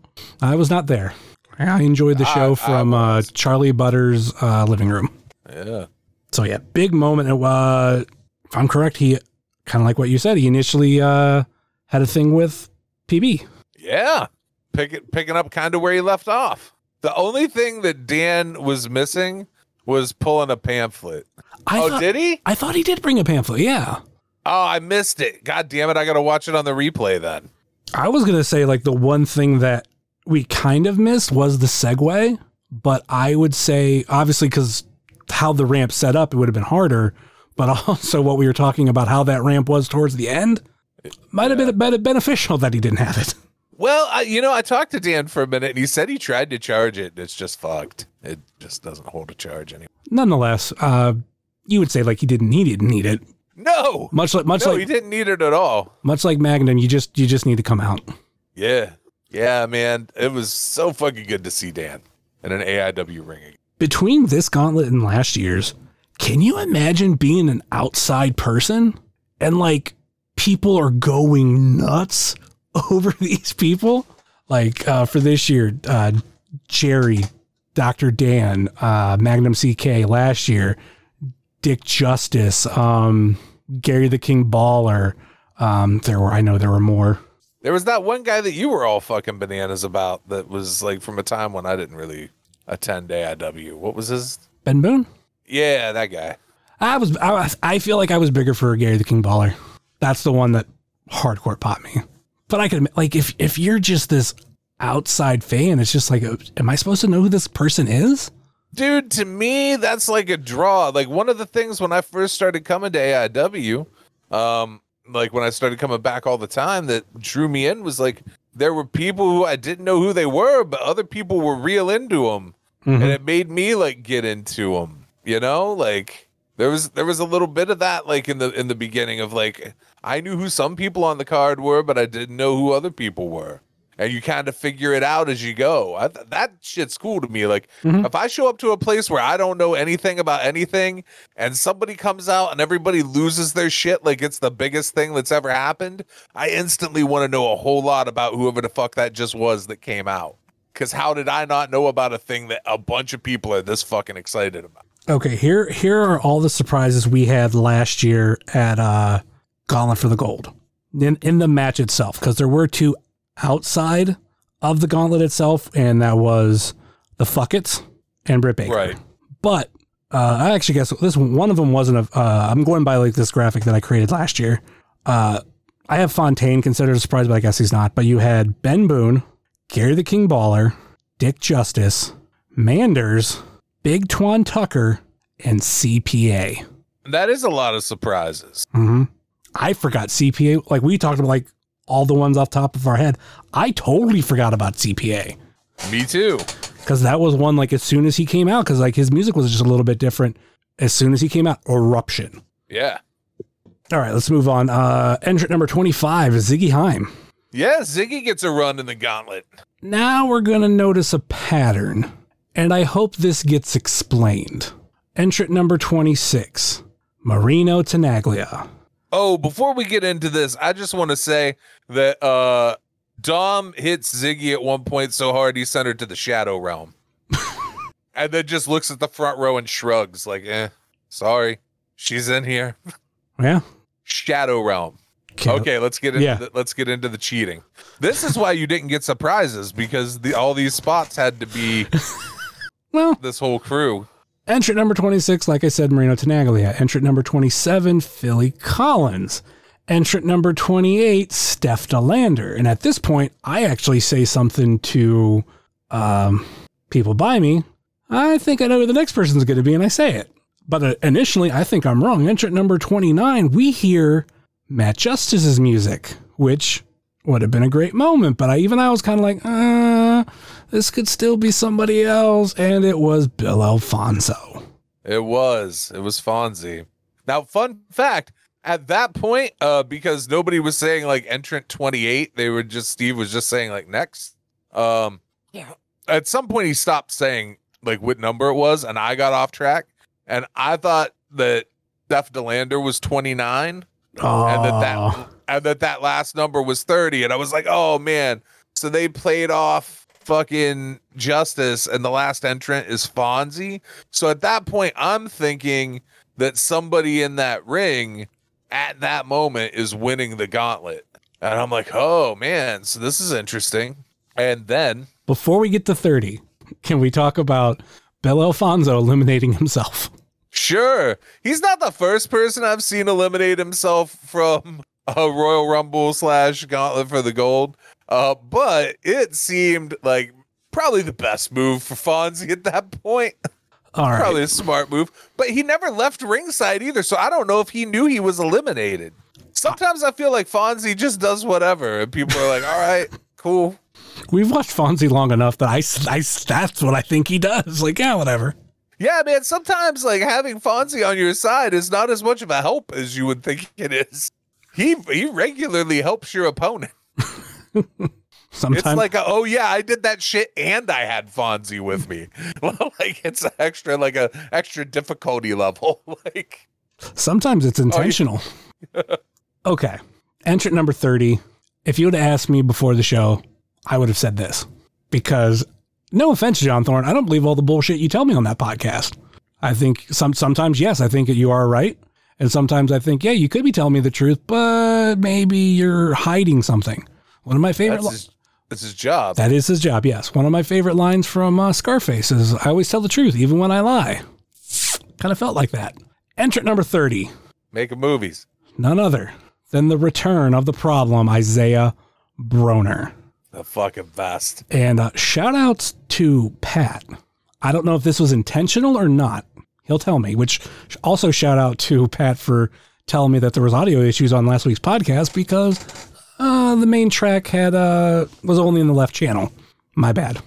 I was not there. I enjoyed the show I from uh. Charlie Butters' uh, living room. yeah. So yeah, big moment. Uh, if I'm correct, he kind of like what you said. He initially uh, had a thing with PB. Yeah. Pick picking up kind of where he left off. The only thing that Dan was missing was pulling a pamphlet. I oh, thought, did he? I thought he did bring a pamphlet. Yeah, Oh, I missed it. God damn it. I got to watch it on the replay then. I was gonna say like the one thing that we kind of missed was the segue, but I would say obviously because how the ramp set up, it would have been harder. But also what we were talking about how that ramp was towards the end might have been been beneficial that he didn't have it. Well, I, you know, I talked to Dan for a minute and he said he tried to charge it. and It's just fucked. It just doesn't hold a charge anymore. Nonetheless, uh, you would say like he didn't need it, need it. No. Much like much no, like he didn't need it at all. much like Magnum, you just you just need to come out. Yeah. Yeah, man. It was so fucking good to see Dan in an AIW ring. Between this gauntlet and last year's, can you imagine being an outside person and like people are going nuts over these people? Like uh, for this year, uh, Jerry, Dr. Dan, uh, Magnum CK last year, Dick Justice, um, Gary the King Baller. Um, there were, I know there were more. There was that one guy that you were all fucking bananas about that was like from a time when I didn't really attend AIW? What was his? Ben Boone. Yeah, that guy. I was. I, was- I feel like I was bigger for Gary the King Baller. That's the one that hardcore popped me. But I could like, if if you're just this outside fan, it's just like, am I supposed to know who this person is? Dude, to me, that's like a draw. Like one of the things when I first started coming to AIW, um, like when I started coming back all the time, that drew me in was like there were people who I didn't know who they were, but other people were real into them, and mm-hmm. it made me like get into them. You know, like there was there was a little bit of that like in the in the beginning of like I knew who some people on the card were, but I didn't know who other people were. And you kind of figure it out as you go. I, that shit's cool to me. Like, if I show up to a place where I don't know anything about anything, and somebody comes out and everybody loses their shit like it's the biggest thing that's ever happened, I instantly want to know a whole lot about whoever the fuck that just was that came out. Because how did I not know about a thing that a bunch of people are this fucking excited about? Okay, here here are all the surprises we had last year at uh Gauntlet for the Gold. In in the match itself, because there were two outside of the gauntlet itself, and that was the Fuckets and Britt Baker. Right. But uh, I actually guess this one one of them wasn't a. Uh, I'm going by like this graphic that I created last year. Uh, I have Fontaine considered a surprise, but I guess he's not. But you had Ben Boone, Gary the King Baller, Dick Justice, Manders, Big Twan Tucker, and CPA. That is a lot of surprises. hmm I forgot CPA. Like we talked about, like all the ones off top of our head. I totally forgot about CPA Me too. because that was one like as soon as he came out because like his music was just a little bit different as soon as he came out. Eruption. Yeah. All right, let's move on. Uh, entrant number 25 is Ziggy Haim. Yeah, Ziggy gets a run in the gauntlet. Now we're going to notice a pattern, and I hope this gets explained. Entrant number 26, Marino Tenaglia. Oh, before we get into this, I just want to say that uh Dom hits Ziggy at one point so hard he sent her to the shadow realm. and then just looks at the front row and shrugs like, eh, sorry. She's in here. Yeah. Shadow realm. Okay. Okay, let's get into Yeah. the, let's get into the cheating. This is why you didn't get surprises because the all these spots had to be Well, this whole crew. Entrant number 26, like I said, Marino Tenaglia. Entrant number 27, Philly Collins. Entrant number 28, Steph De Lander. And at this point, I actually say something to um, people by me. I think I know who the next person's going to be, and I say it. But uh, initially, I think I'm wrong. Entrant number 29, we hear Matt Justice's music, which would have been a great moment. But I even I was kind of like, uh, this could still be somebody else. And it was Bill Alfonso. It was. It was Fonzie. Now, fun fact, at that point, uh, because nobody was saying like entrant 28, they were just Steve was just saying like next. Um Yeah. at some point he stopped saying like what number it was, and I got off track. And I thought that Steph De Lander was 29 Oh, and that that and that that last number was 30 and i was like oh man so they played off fucking justice and the last entrant is fonzie so at that point i'm thinking that somebody in that ring at that moment is winning the gauntlet and i'm like oh man so this is interesting and then before we get to 30, can we talk about Bill Alfonso eliminating himself? Sure. He's not the first person I've seen eliminate himself from a Royal Rumble slash Gauntlet for the Gold. Uh, but it seemed like probably the best move for Fonzie at that point. All right. Probably a smart move. But he never left ringside either, so I don't know if he knew he was eliminated. Sometimes I feel like Fonzie just does whatever, and people are like, all right, cool. We've watched Fonzie long enough that I, I that's what I think he does. Like, yeah, whatever. Yeah, man, sometimes like having Fonzie on your side is not as much of a help as you would think it is. He he regularly helps your opponent. Sometimes It's like, a, oh yeah, I did that shit and I had Fonzie with me. like it's an extra, like a extra difficulty level. like Sometimes it's oh, intentional. okay. Entrant number 30. If you would have asked me before the show, I would have said this. Because no offense, John Thorne, I don't believe all the bullshit you tell me on that podcast. I think some sometimes, yes, I think that you are right. And sometimes I think, yeah, you could be telling me the truth, but maybe you're hiding something. One of my favorite that's li- just, It's his job. That is his job, yes. One of my favorite lines from uh, Scarface is I always tell the truth, even when I lie. Kind of felt like that. Entrant number 30, Making movies. none other than the return of the problem, Isaiah Broner. The fucking best. And uh, shout outs to Pat. I don't know if this was intentional or not. He'll tell me, which also shout out to Pat for telling me that there was audio issues on last week's podcast because uh, the main track had uh, was only in the left channel. My bad.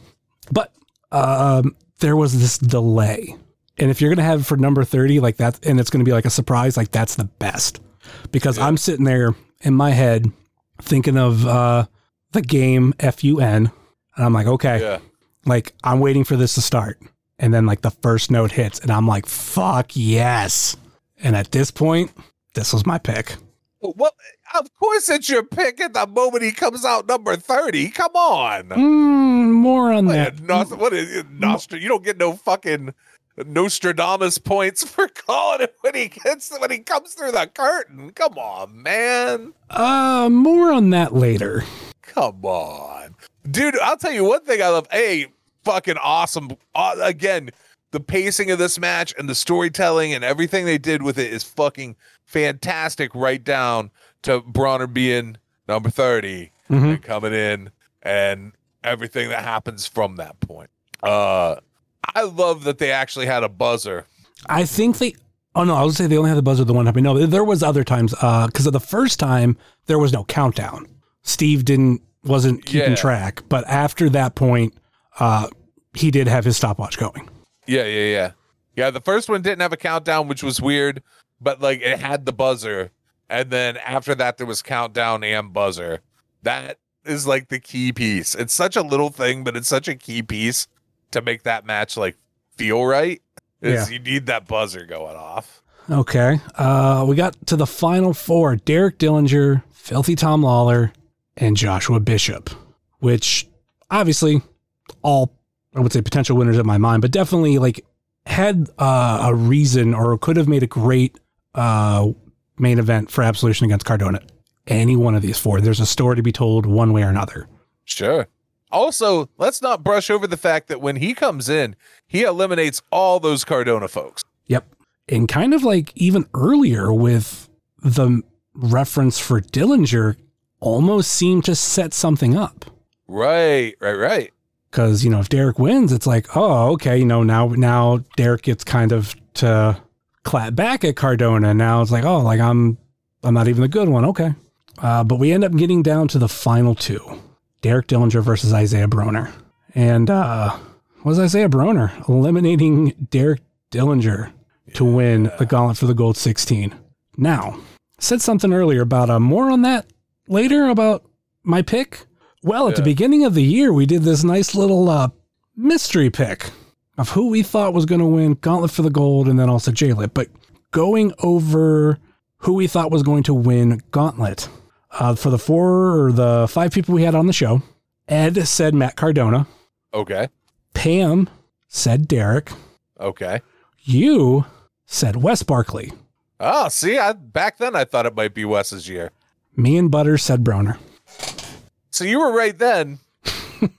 But um, there was this delay. And if you're going to have for number 30 like that and it's going to be like a surprise, like that's the best. Because I'm sitting there in my head thinking of uh, the game FUN and I'm like, okay, Yeah. like I'm waiting for this to start. And then like the first note hits and I'm like, fuck yes. And at this point, this was my pick. Well, of course it's your pick at the moment he comes out number 30. Come on. Mm, more on that. What, Nost- what is it? Nostra? You don't get no fucking Nostradamus points for calling it when he gets when he comes through the curtain. Come on, man. Uh, more on that later. Come on, dude. I'll tell you one thing I love. A fucking awesome. Uh, again, the pacing of this match and the storytelling and everything they did with it is fucking fantastic. Right down to Broner being number 30 Mhm. and coming in and everything that happens from that point. Uh, I love that they actually had a buzzer. I think they. Oh no, I was say they only had the buzzer the one time. No, there was other times. Uh, because of the first time there was no countdown. Steve didn't wasn't keeping Yeah. track, but after that point, uh, he did have his stopwatch going. Yeah, yeah, yeah. Yeah, the first one didn't have a countdown, which was weird, but like it had the buzzer. And then after that, there was countdown and buzzer. That is like the key piece. It's such a little thing, but it's such a key piece to make that match like feel right. Is Yeah. you need that buzzer going off. Okay. Uh, we got to the final four: Derek Dillinger, Filthy Tom Lawler, and Joshua Bishop. Which obviously all I would say potential winners in my mind, but definitely like had uh, a reason or could have made a great uh, main event for Absolution against Cardona. Any one of these four, there's a story to be told one way or another. Sure. Also, let's not brush over the fact that when he comes in, he eliminates all those Cardona folks. Yep. And kind of like even earlier with the reference for Dillinger, almost seemed to set something up. Right, right, right. because you know if Derek wins, it's like oh okay you know now now Derek gets kind of to clap back at Cardona. Now it's like oh like I'm I'm not even the good one okay, uh, but we end up getting down to the final two: Derek Dillinger versus Isaiah Broner, and uh, was Isaiah Broner eliminating Derek Dillinger to win the Gauntlet for the Gold 16. Now said something earlier about uh, more on that later about my pick. Well, at the beginning of the year, we did this nice little uh, mystery pick of who we thought was going to win Gauntlet for the Gold and then also JLIT. But going over who we thought was going to win Gauntlet uh, for the four or the five people we had on the show, Ed said Matt Cardona, Okay. Pam said Derek, Okay. you said Wes Barkley, Oh, see, I back then I thought it might be Wes's year. me and Butter said Broner. So you were right then.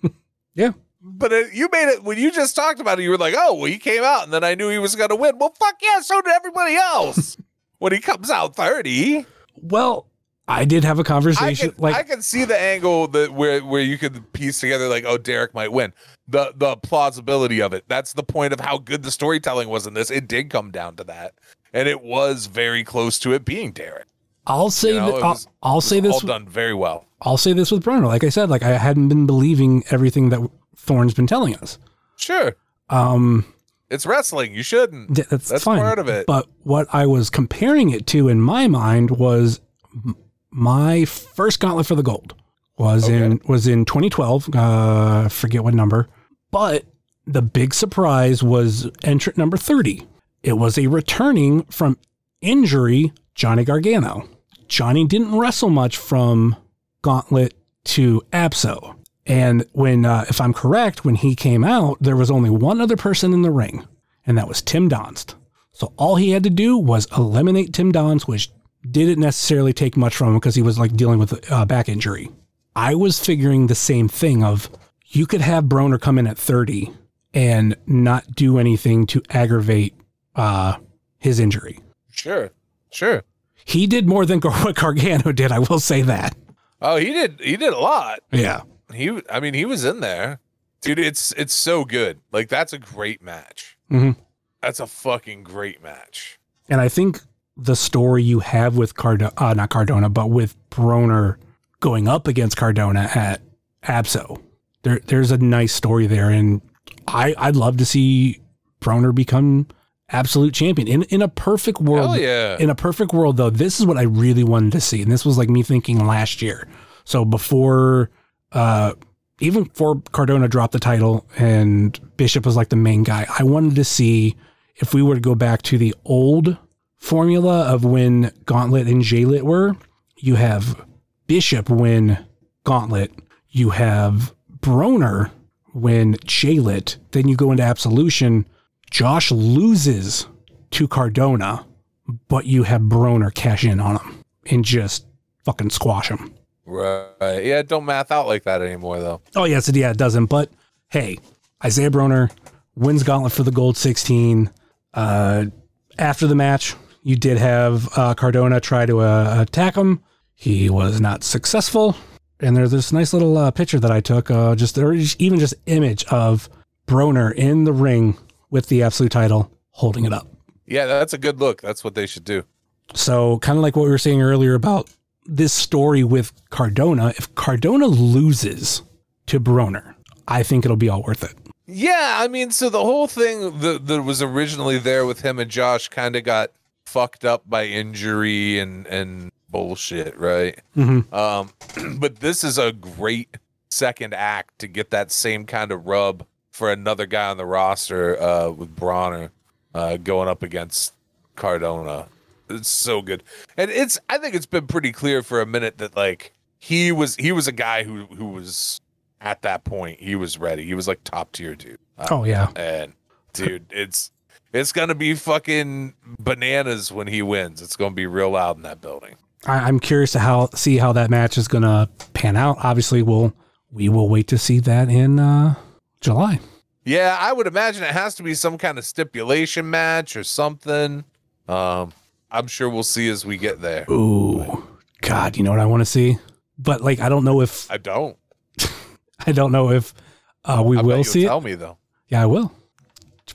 Yeah. But it, you made it when you just talked about it. You were like, "Oh, well, he came out, and then I knew he was going to win." Well, fuck yeah, so did everybody else. when he comes out thirty, Well, I did have a conversation can like I can see the angle that where where you could piece together like, "Oh, Derek might win." The the plausibility of it. That's the point of how good the storytelling was in this. It did come down to that, and it was very close to it being Derek. I'll say You know, that I'll, I'll say this All done very well. I'll say this with Broner. Like I said, like I hadn't been believing everything that Thorne's been telling us. Sure, Um, it's wrestling. You shouldn't. th- that's, That's fine. part of it. But what I was comparing it to in my mind was m- my first gauntlet for the gold was in was in 2012. Uh, forget what number, but the big surprise was entrant number 30. It was a returning from injury Johnny Gargano. Johnny didn't wrestle much from Gauntlet to Abso. And when, uh, if I'm correct, when he came out, there was only one other person in the ring, and that was Tim Donst. So all he had to do was eliminate Tim Donst, which didn't necessarily take much from him because he was like dealing with a uh, back injury. I was figuring the same thing of you could have Broner come in at 30 and not do anything to aggravate uh, his injury. Sure. Sure. He did more than what Gargano did. I will say that. Oh, he did. He did a lot. Yeah. He. I mean, he was in there, dude. It's it's so good. Like that's a great match. Mhm. That's a fucking great match. And I think the story you have with Cardona, uh, not Cardona, but with Broner going up against Cardona at Abso, there, there's a nice story there. And I, I'd love to see Broner become absolute champion in, in a perfect world. Hell yeah. In a perfect world, though, this is what I really wanted to see. And this was like me thinking last year. So before, uh, even before Cardona dropped the title and Bishop was like the main guy, I wanted to see if we were to go back to the old formula of when Gauntlet and JLIT were, you have Bishop win Gauntlet, you have Broner win JLIT, then you go into Absolution. Josh loses to Cardona, but you have Broner cash in on him and just fucking squash him. Right. Yeah. Don't math out like that anymore, though. Oh, yes, yeah, it doesn't. But hey, Isaiah Broner wins Gauntlet for the Gold 16. Uh, after the match, you did have uh, Cardona try to uh, attack him. He was not successful. And there's this nice little uh, picture that I took, uh, just or even just image of Broner in the ring with the absolute title, holding it up. Yeah, that's a good look. That's what they should do. So, kind of like what we were saying earlier about this story with Cardona, if Cardona loses to Broner, I think it'll be all worth it. Yeah, I mean, so the whole thing that, that was originally there with him and Josh kind of got fucked up by injury and and bullshit, right? Mhm. Um, but this is a great second act to get that same kind of rub for another guy on the roster uh, with Broner uh, going up against Cardona. It's so good, and it's I think it's been pretty clear for a minute that like he was he was a guy who who was at that point he was ready. He was like top tier dude. Uh, Oh, yeah. and dude, it's it's gonna be fucking bananas when he wins. It's gonna be real loud in that building. I, I'm curious to how see how that match is going to pan out. Obviously, we'll we will wait to see that in uh, July. Yeah, I would imagine it has to be some kind of stipulation match or something. Um, I'm sure we'll see as we get there. Ooh, God, you know what I want to see, but like I don't know if I don't. I don't know if uh, we I will see it. Tell me though. Yeah, I will.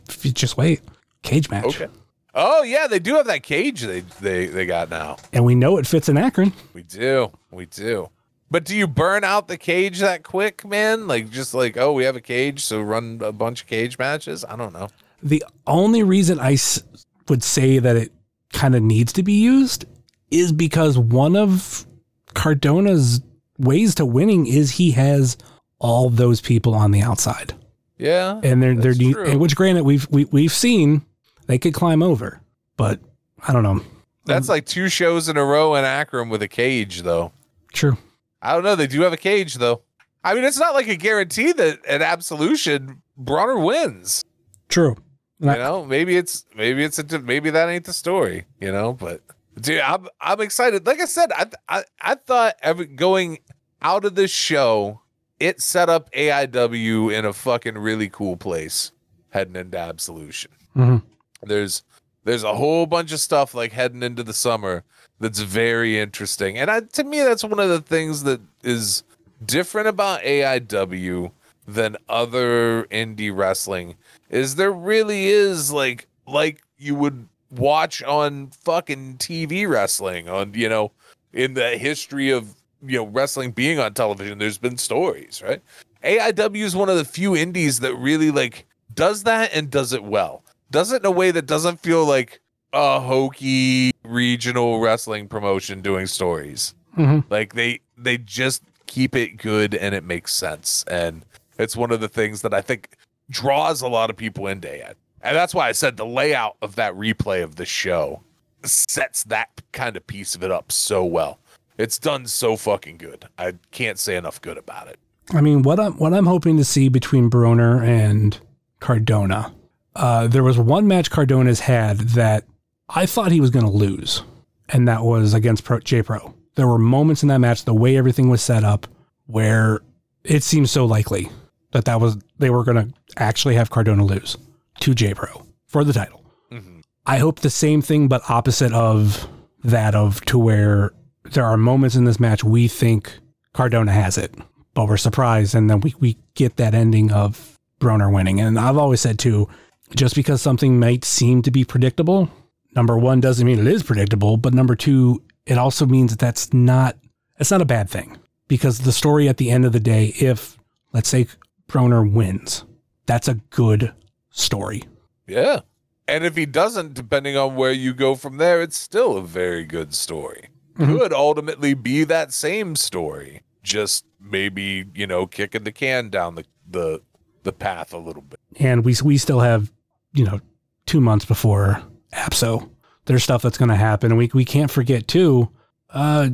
Just wait, cage match. Okay. Oh yeah, they do have that cage they they they got now. And we know it fits in Akron. We do. We do. But do you burn out the cage that quick, man? Like just like, oh, we have a cage, so run a bunch of cage matches? I don't know. The only reason I s- would say that it kind of needs to be used is because one of Cardona's ways to winning is he has all those people on the outside, Yeah. and they're they're de- and which granted we've we, we've seen they could climb over, but I don't know. That's um, like two shows in a row in Akron with a cage though. True. I don't know. They do have a cage though. I mean, it's not like a guarantee that an absolution Broner wins. True. You know, maybe it's maybe it's a maybe that ain't the story. You know, but dude, I'm I'm excited. Like I said, I I, I thought every going out of this show, it set up AIW in a fucking really cool place heading into Absolution. Mhm. There's there's a whole bunch of stuff like heading into the summer that's very interesting, and I, to me, that's one of the things that is different about AIW than other indie wrestling is there really is like like you would watch on fucking TV wrestling on you know in the history of you know wrestling being on television there's been stories right? AIW is one of the few indies that really like does that and does it well. Does it in a way that doesn't feel like a hokey regional wrestling promotion doing stories. Mhm. like they they just keep it good and it makes sense. And it's one of the things that i think draws a lot of people into it and that's why i said the layout of that replay of the show sets that kind of piece of it up so well. It's done so fucking good. I can't say enough good about it. I mean, what I'm what I'm hoping to see between Broner and Cardona, uh, there was one match Cardona's had that I thought he was going to lose, and that was against Pro, J Pro. There were moments in that match, the way everything was set up, where it seems so likely that that was they were going to actually have Cardona lose to J Pro for the title. Mm-hmm. I hope the same thing, but opposite of that of to where there are moments in this match we think Cardona has it, but we're surprised, and then we, we get that ending of Broner winning. And I've always said too, just because something might seem to be predictable, number one doesn't mean it is predictable, but number two, it also means that that's not it's not a bad thing because the story at the end of the day, if let's say Broner wins, that's a good story. Yeah. And if he doesn't, depending on where you go from there, it's still a very good story. Could ultimately be that same story, just maybe, you know, kicking the can down the the, the path a little bit. and we we still have you know two months before Abso. There's stuff that's going to happen, and we we can't forget too. Uh,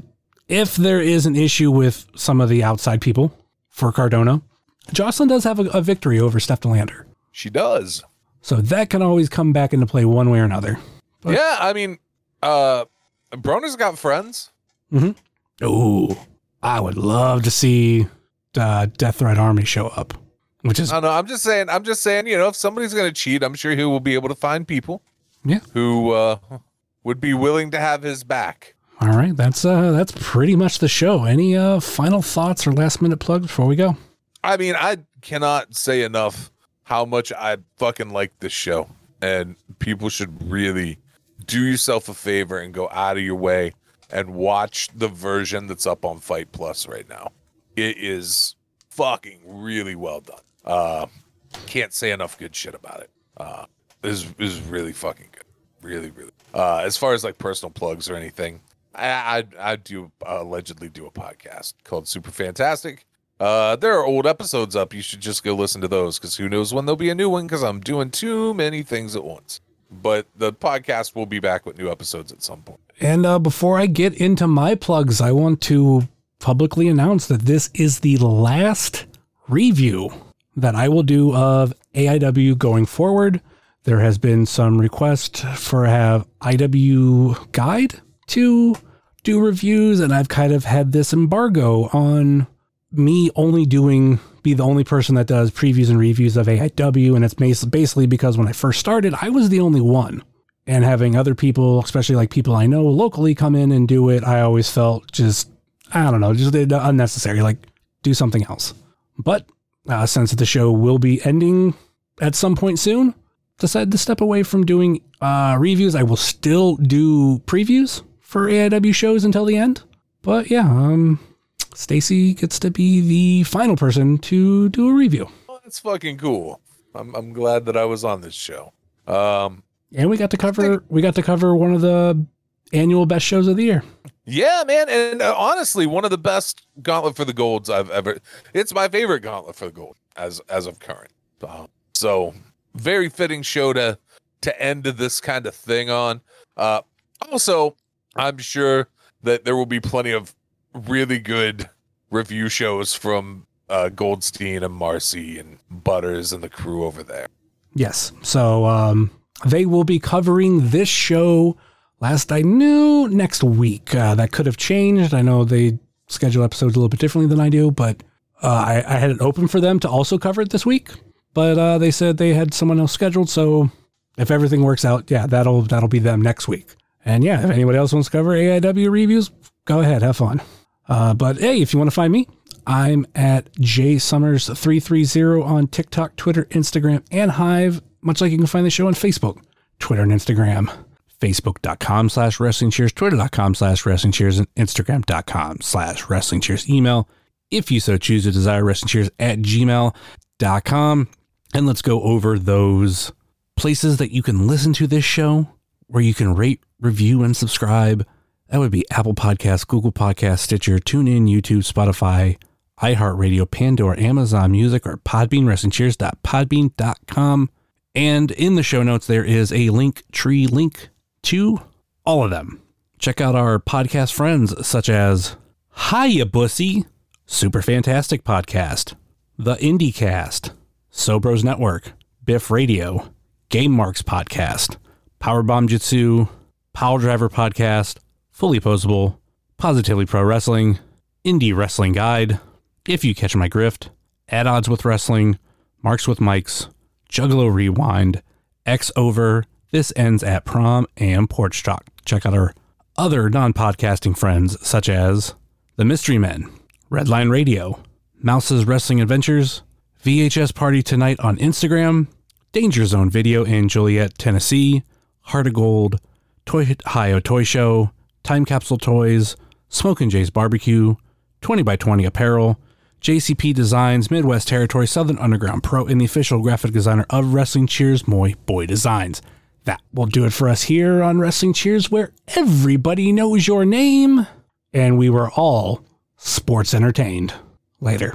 if there is an issue with some of the outside people for Cardona, Jocelyn does have a, a victory over Steph De Lander, She does. so that can always come back into play one way or another. But- yeah, I mean, uh Broner's got friends. Ooh, I would love to see uh, Death Threat Army show up, which is I know. I'm just saying. I'm just saying. You know, if somebody's going to cheat, I'm sure he will be able to find people yeah. who uh, would be willing to have his back. All right, that's uh that's pretty much the show. Any uh final thoughts or last minute plugs before we go? I mean, I cannot say enough how much I fucking like this show, and people should really do yourself a favor and go out of your way and watch the version that's up on FITE Plus right now. It is fucking really well done. Uh, can't say enough good shit about it. Uh, is is really fucking good. Really, really. Uh, as far as like personal plugs or anything, I I, I do uh, allegedly do a podcast called Super Fantastic. Uh, there are old episodes up. You should just go listen to those because who knows when there'll be a new one because I'm doing too many things at once. But the podcast will be back with new episodes at some point. And uh, before I get into my plugs, I want to publicly announce that this is the last review that I will do of AIW going forward. There has been some request for have IW guide to do reviews, and I've kind of had this embargo on me only doing be the only person that does previews and reviews of AIW, and it's basically because when I first started, I was the only one and having other people, especially like people I know locally, come in and do it, I always felt just, I don't know, just unnecessary. Like, do something else. But uh, since the show will be ending at some point soon, decided to step away from doing uh, reviews. I will still do previews for AIW shows until the end. But yeah, um, Stacy gets to be the final person to do a review. Well, that's fucking cool. I'm I'm glad that I was on this show. Um, And we got to cover we got to cover one of the annual best shows of the year. Yeah, man, and uh, honestly, one of the best Gauntlet for the Golds I've ever. It's my favorite Gauntlet for the Gold as as of current. Uh, so very fitting show to to end this kind of thing on. Uh, also, I'm sure that there will be plenty of really good review shows from uh, Goldstein and Marcy and Butters and the crew over there. Yes. So um, they will be covering this show. Last I knew, next week. Uh, that could have changed. I know they schedule episodes a little bit differently than I do, but uh, I, I had it open for them to also cover it this week. But uh, they said they had someone else scheduled. So if everything works out, yeah, that'll that'll be them next week. And yeah, if anybody else wants to cover AIW reviews, go ahead, have fun. Uh, but hey, if you want to find me, I'm at jsummers330 on TikTok, Twitter, Instagram, and Hive, much like you can find the show on Facebook, Twitter, and Instagram. Facebook.com slash wrestling cheers, Twitter.com slash wrestling cheers, and Instagram.com slash wrestling cheers. Email, if you so choose to desire, wrestling cheers at gmail.com. And let's go over those places that you can listen to this show, where you can rate, review, and subscribe. That would be Apple Podcasts, Google Podcasts, Stitcher, TuneIn, YouTube, Spotify, iHeartRadio, Pandora, Amazon Music, or Podbean, WrestlingCheers.podbean.com. And in the show notes, there is a link tree link to all of them. Check out our podcast friends such as Hiya Bussy, Super Fantastic Podcast, The IndieCast, Sobros Network, Biff Radio, Game Marks Podcast, Powerbomb Jitsu, Power Driver Podcast, Fully Posable, Positively Pro Wrestling, Indie Wrestling Guide, If You Catch My Grift, At Odds with Wrestling, Marks with Mikes, Juggalo Rewind, X Over, This Ends at Prom, and Porch Talk. Check out our other non podcasting friends such as The Mystery Men, Redline Radio, Mouse's Wrestling Adventures, VHS Party Tonight on Instagram, Danger Zone Video in Joliet, Tennessee, Heart of Gold, Toy Ohio Toy Show, Time Capsule Toys, Smokin' Jay's Barbecue, 20 by 20 Apparel, JCP Designs, Midwest Territory, Southern Underground Pro, and the official graphic designer of Wrestling Cheers, Moy Boy Designs. That will do it for us here on Wrestling Cheers, where everybody knows your name, and we were all sports entertained. Later.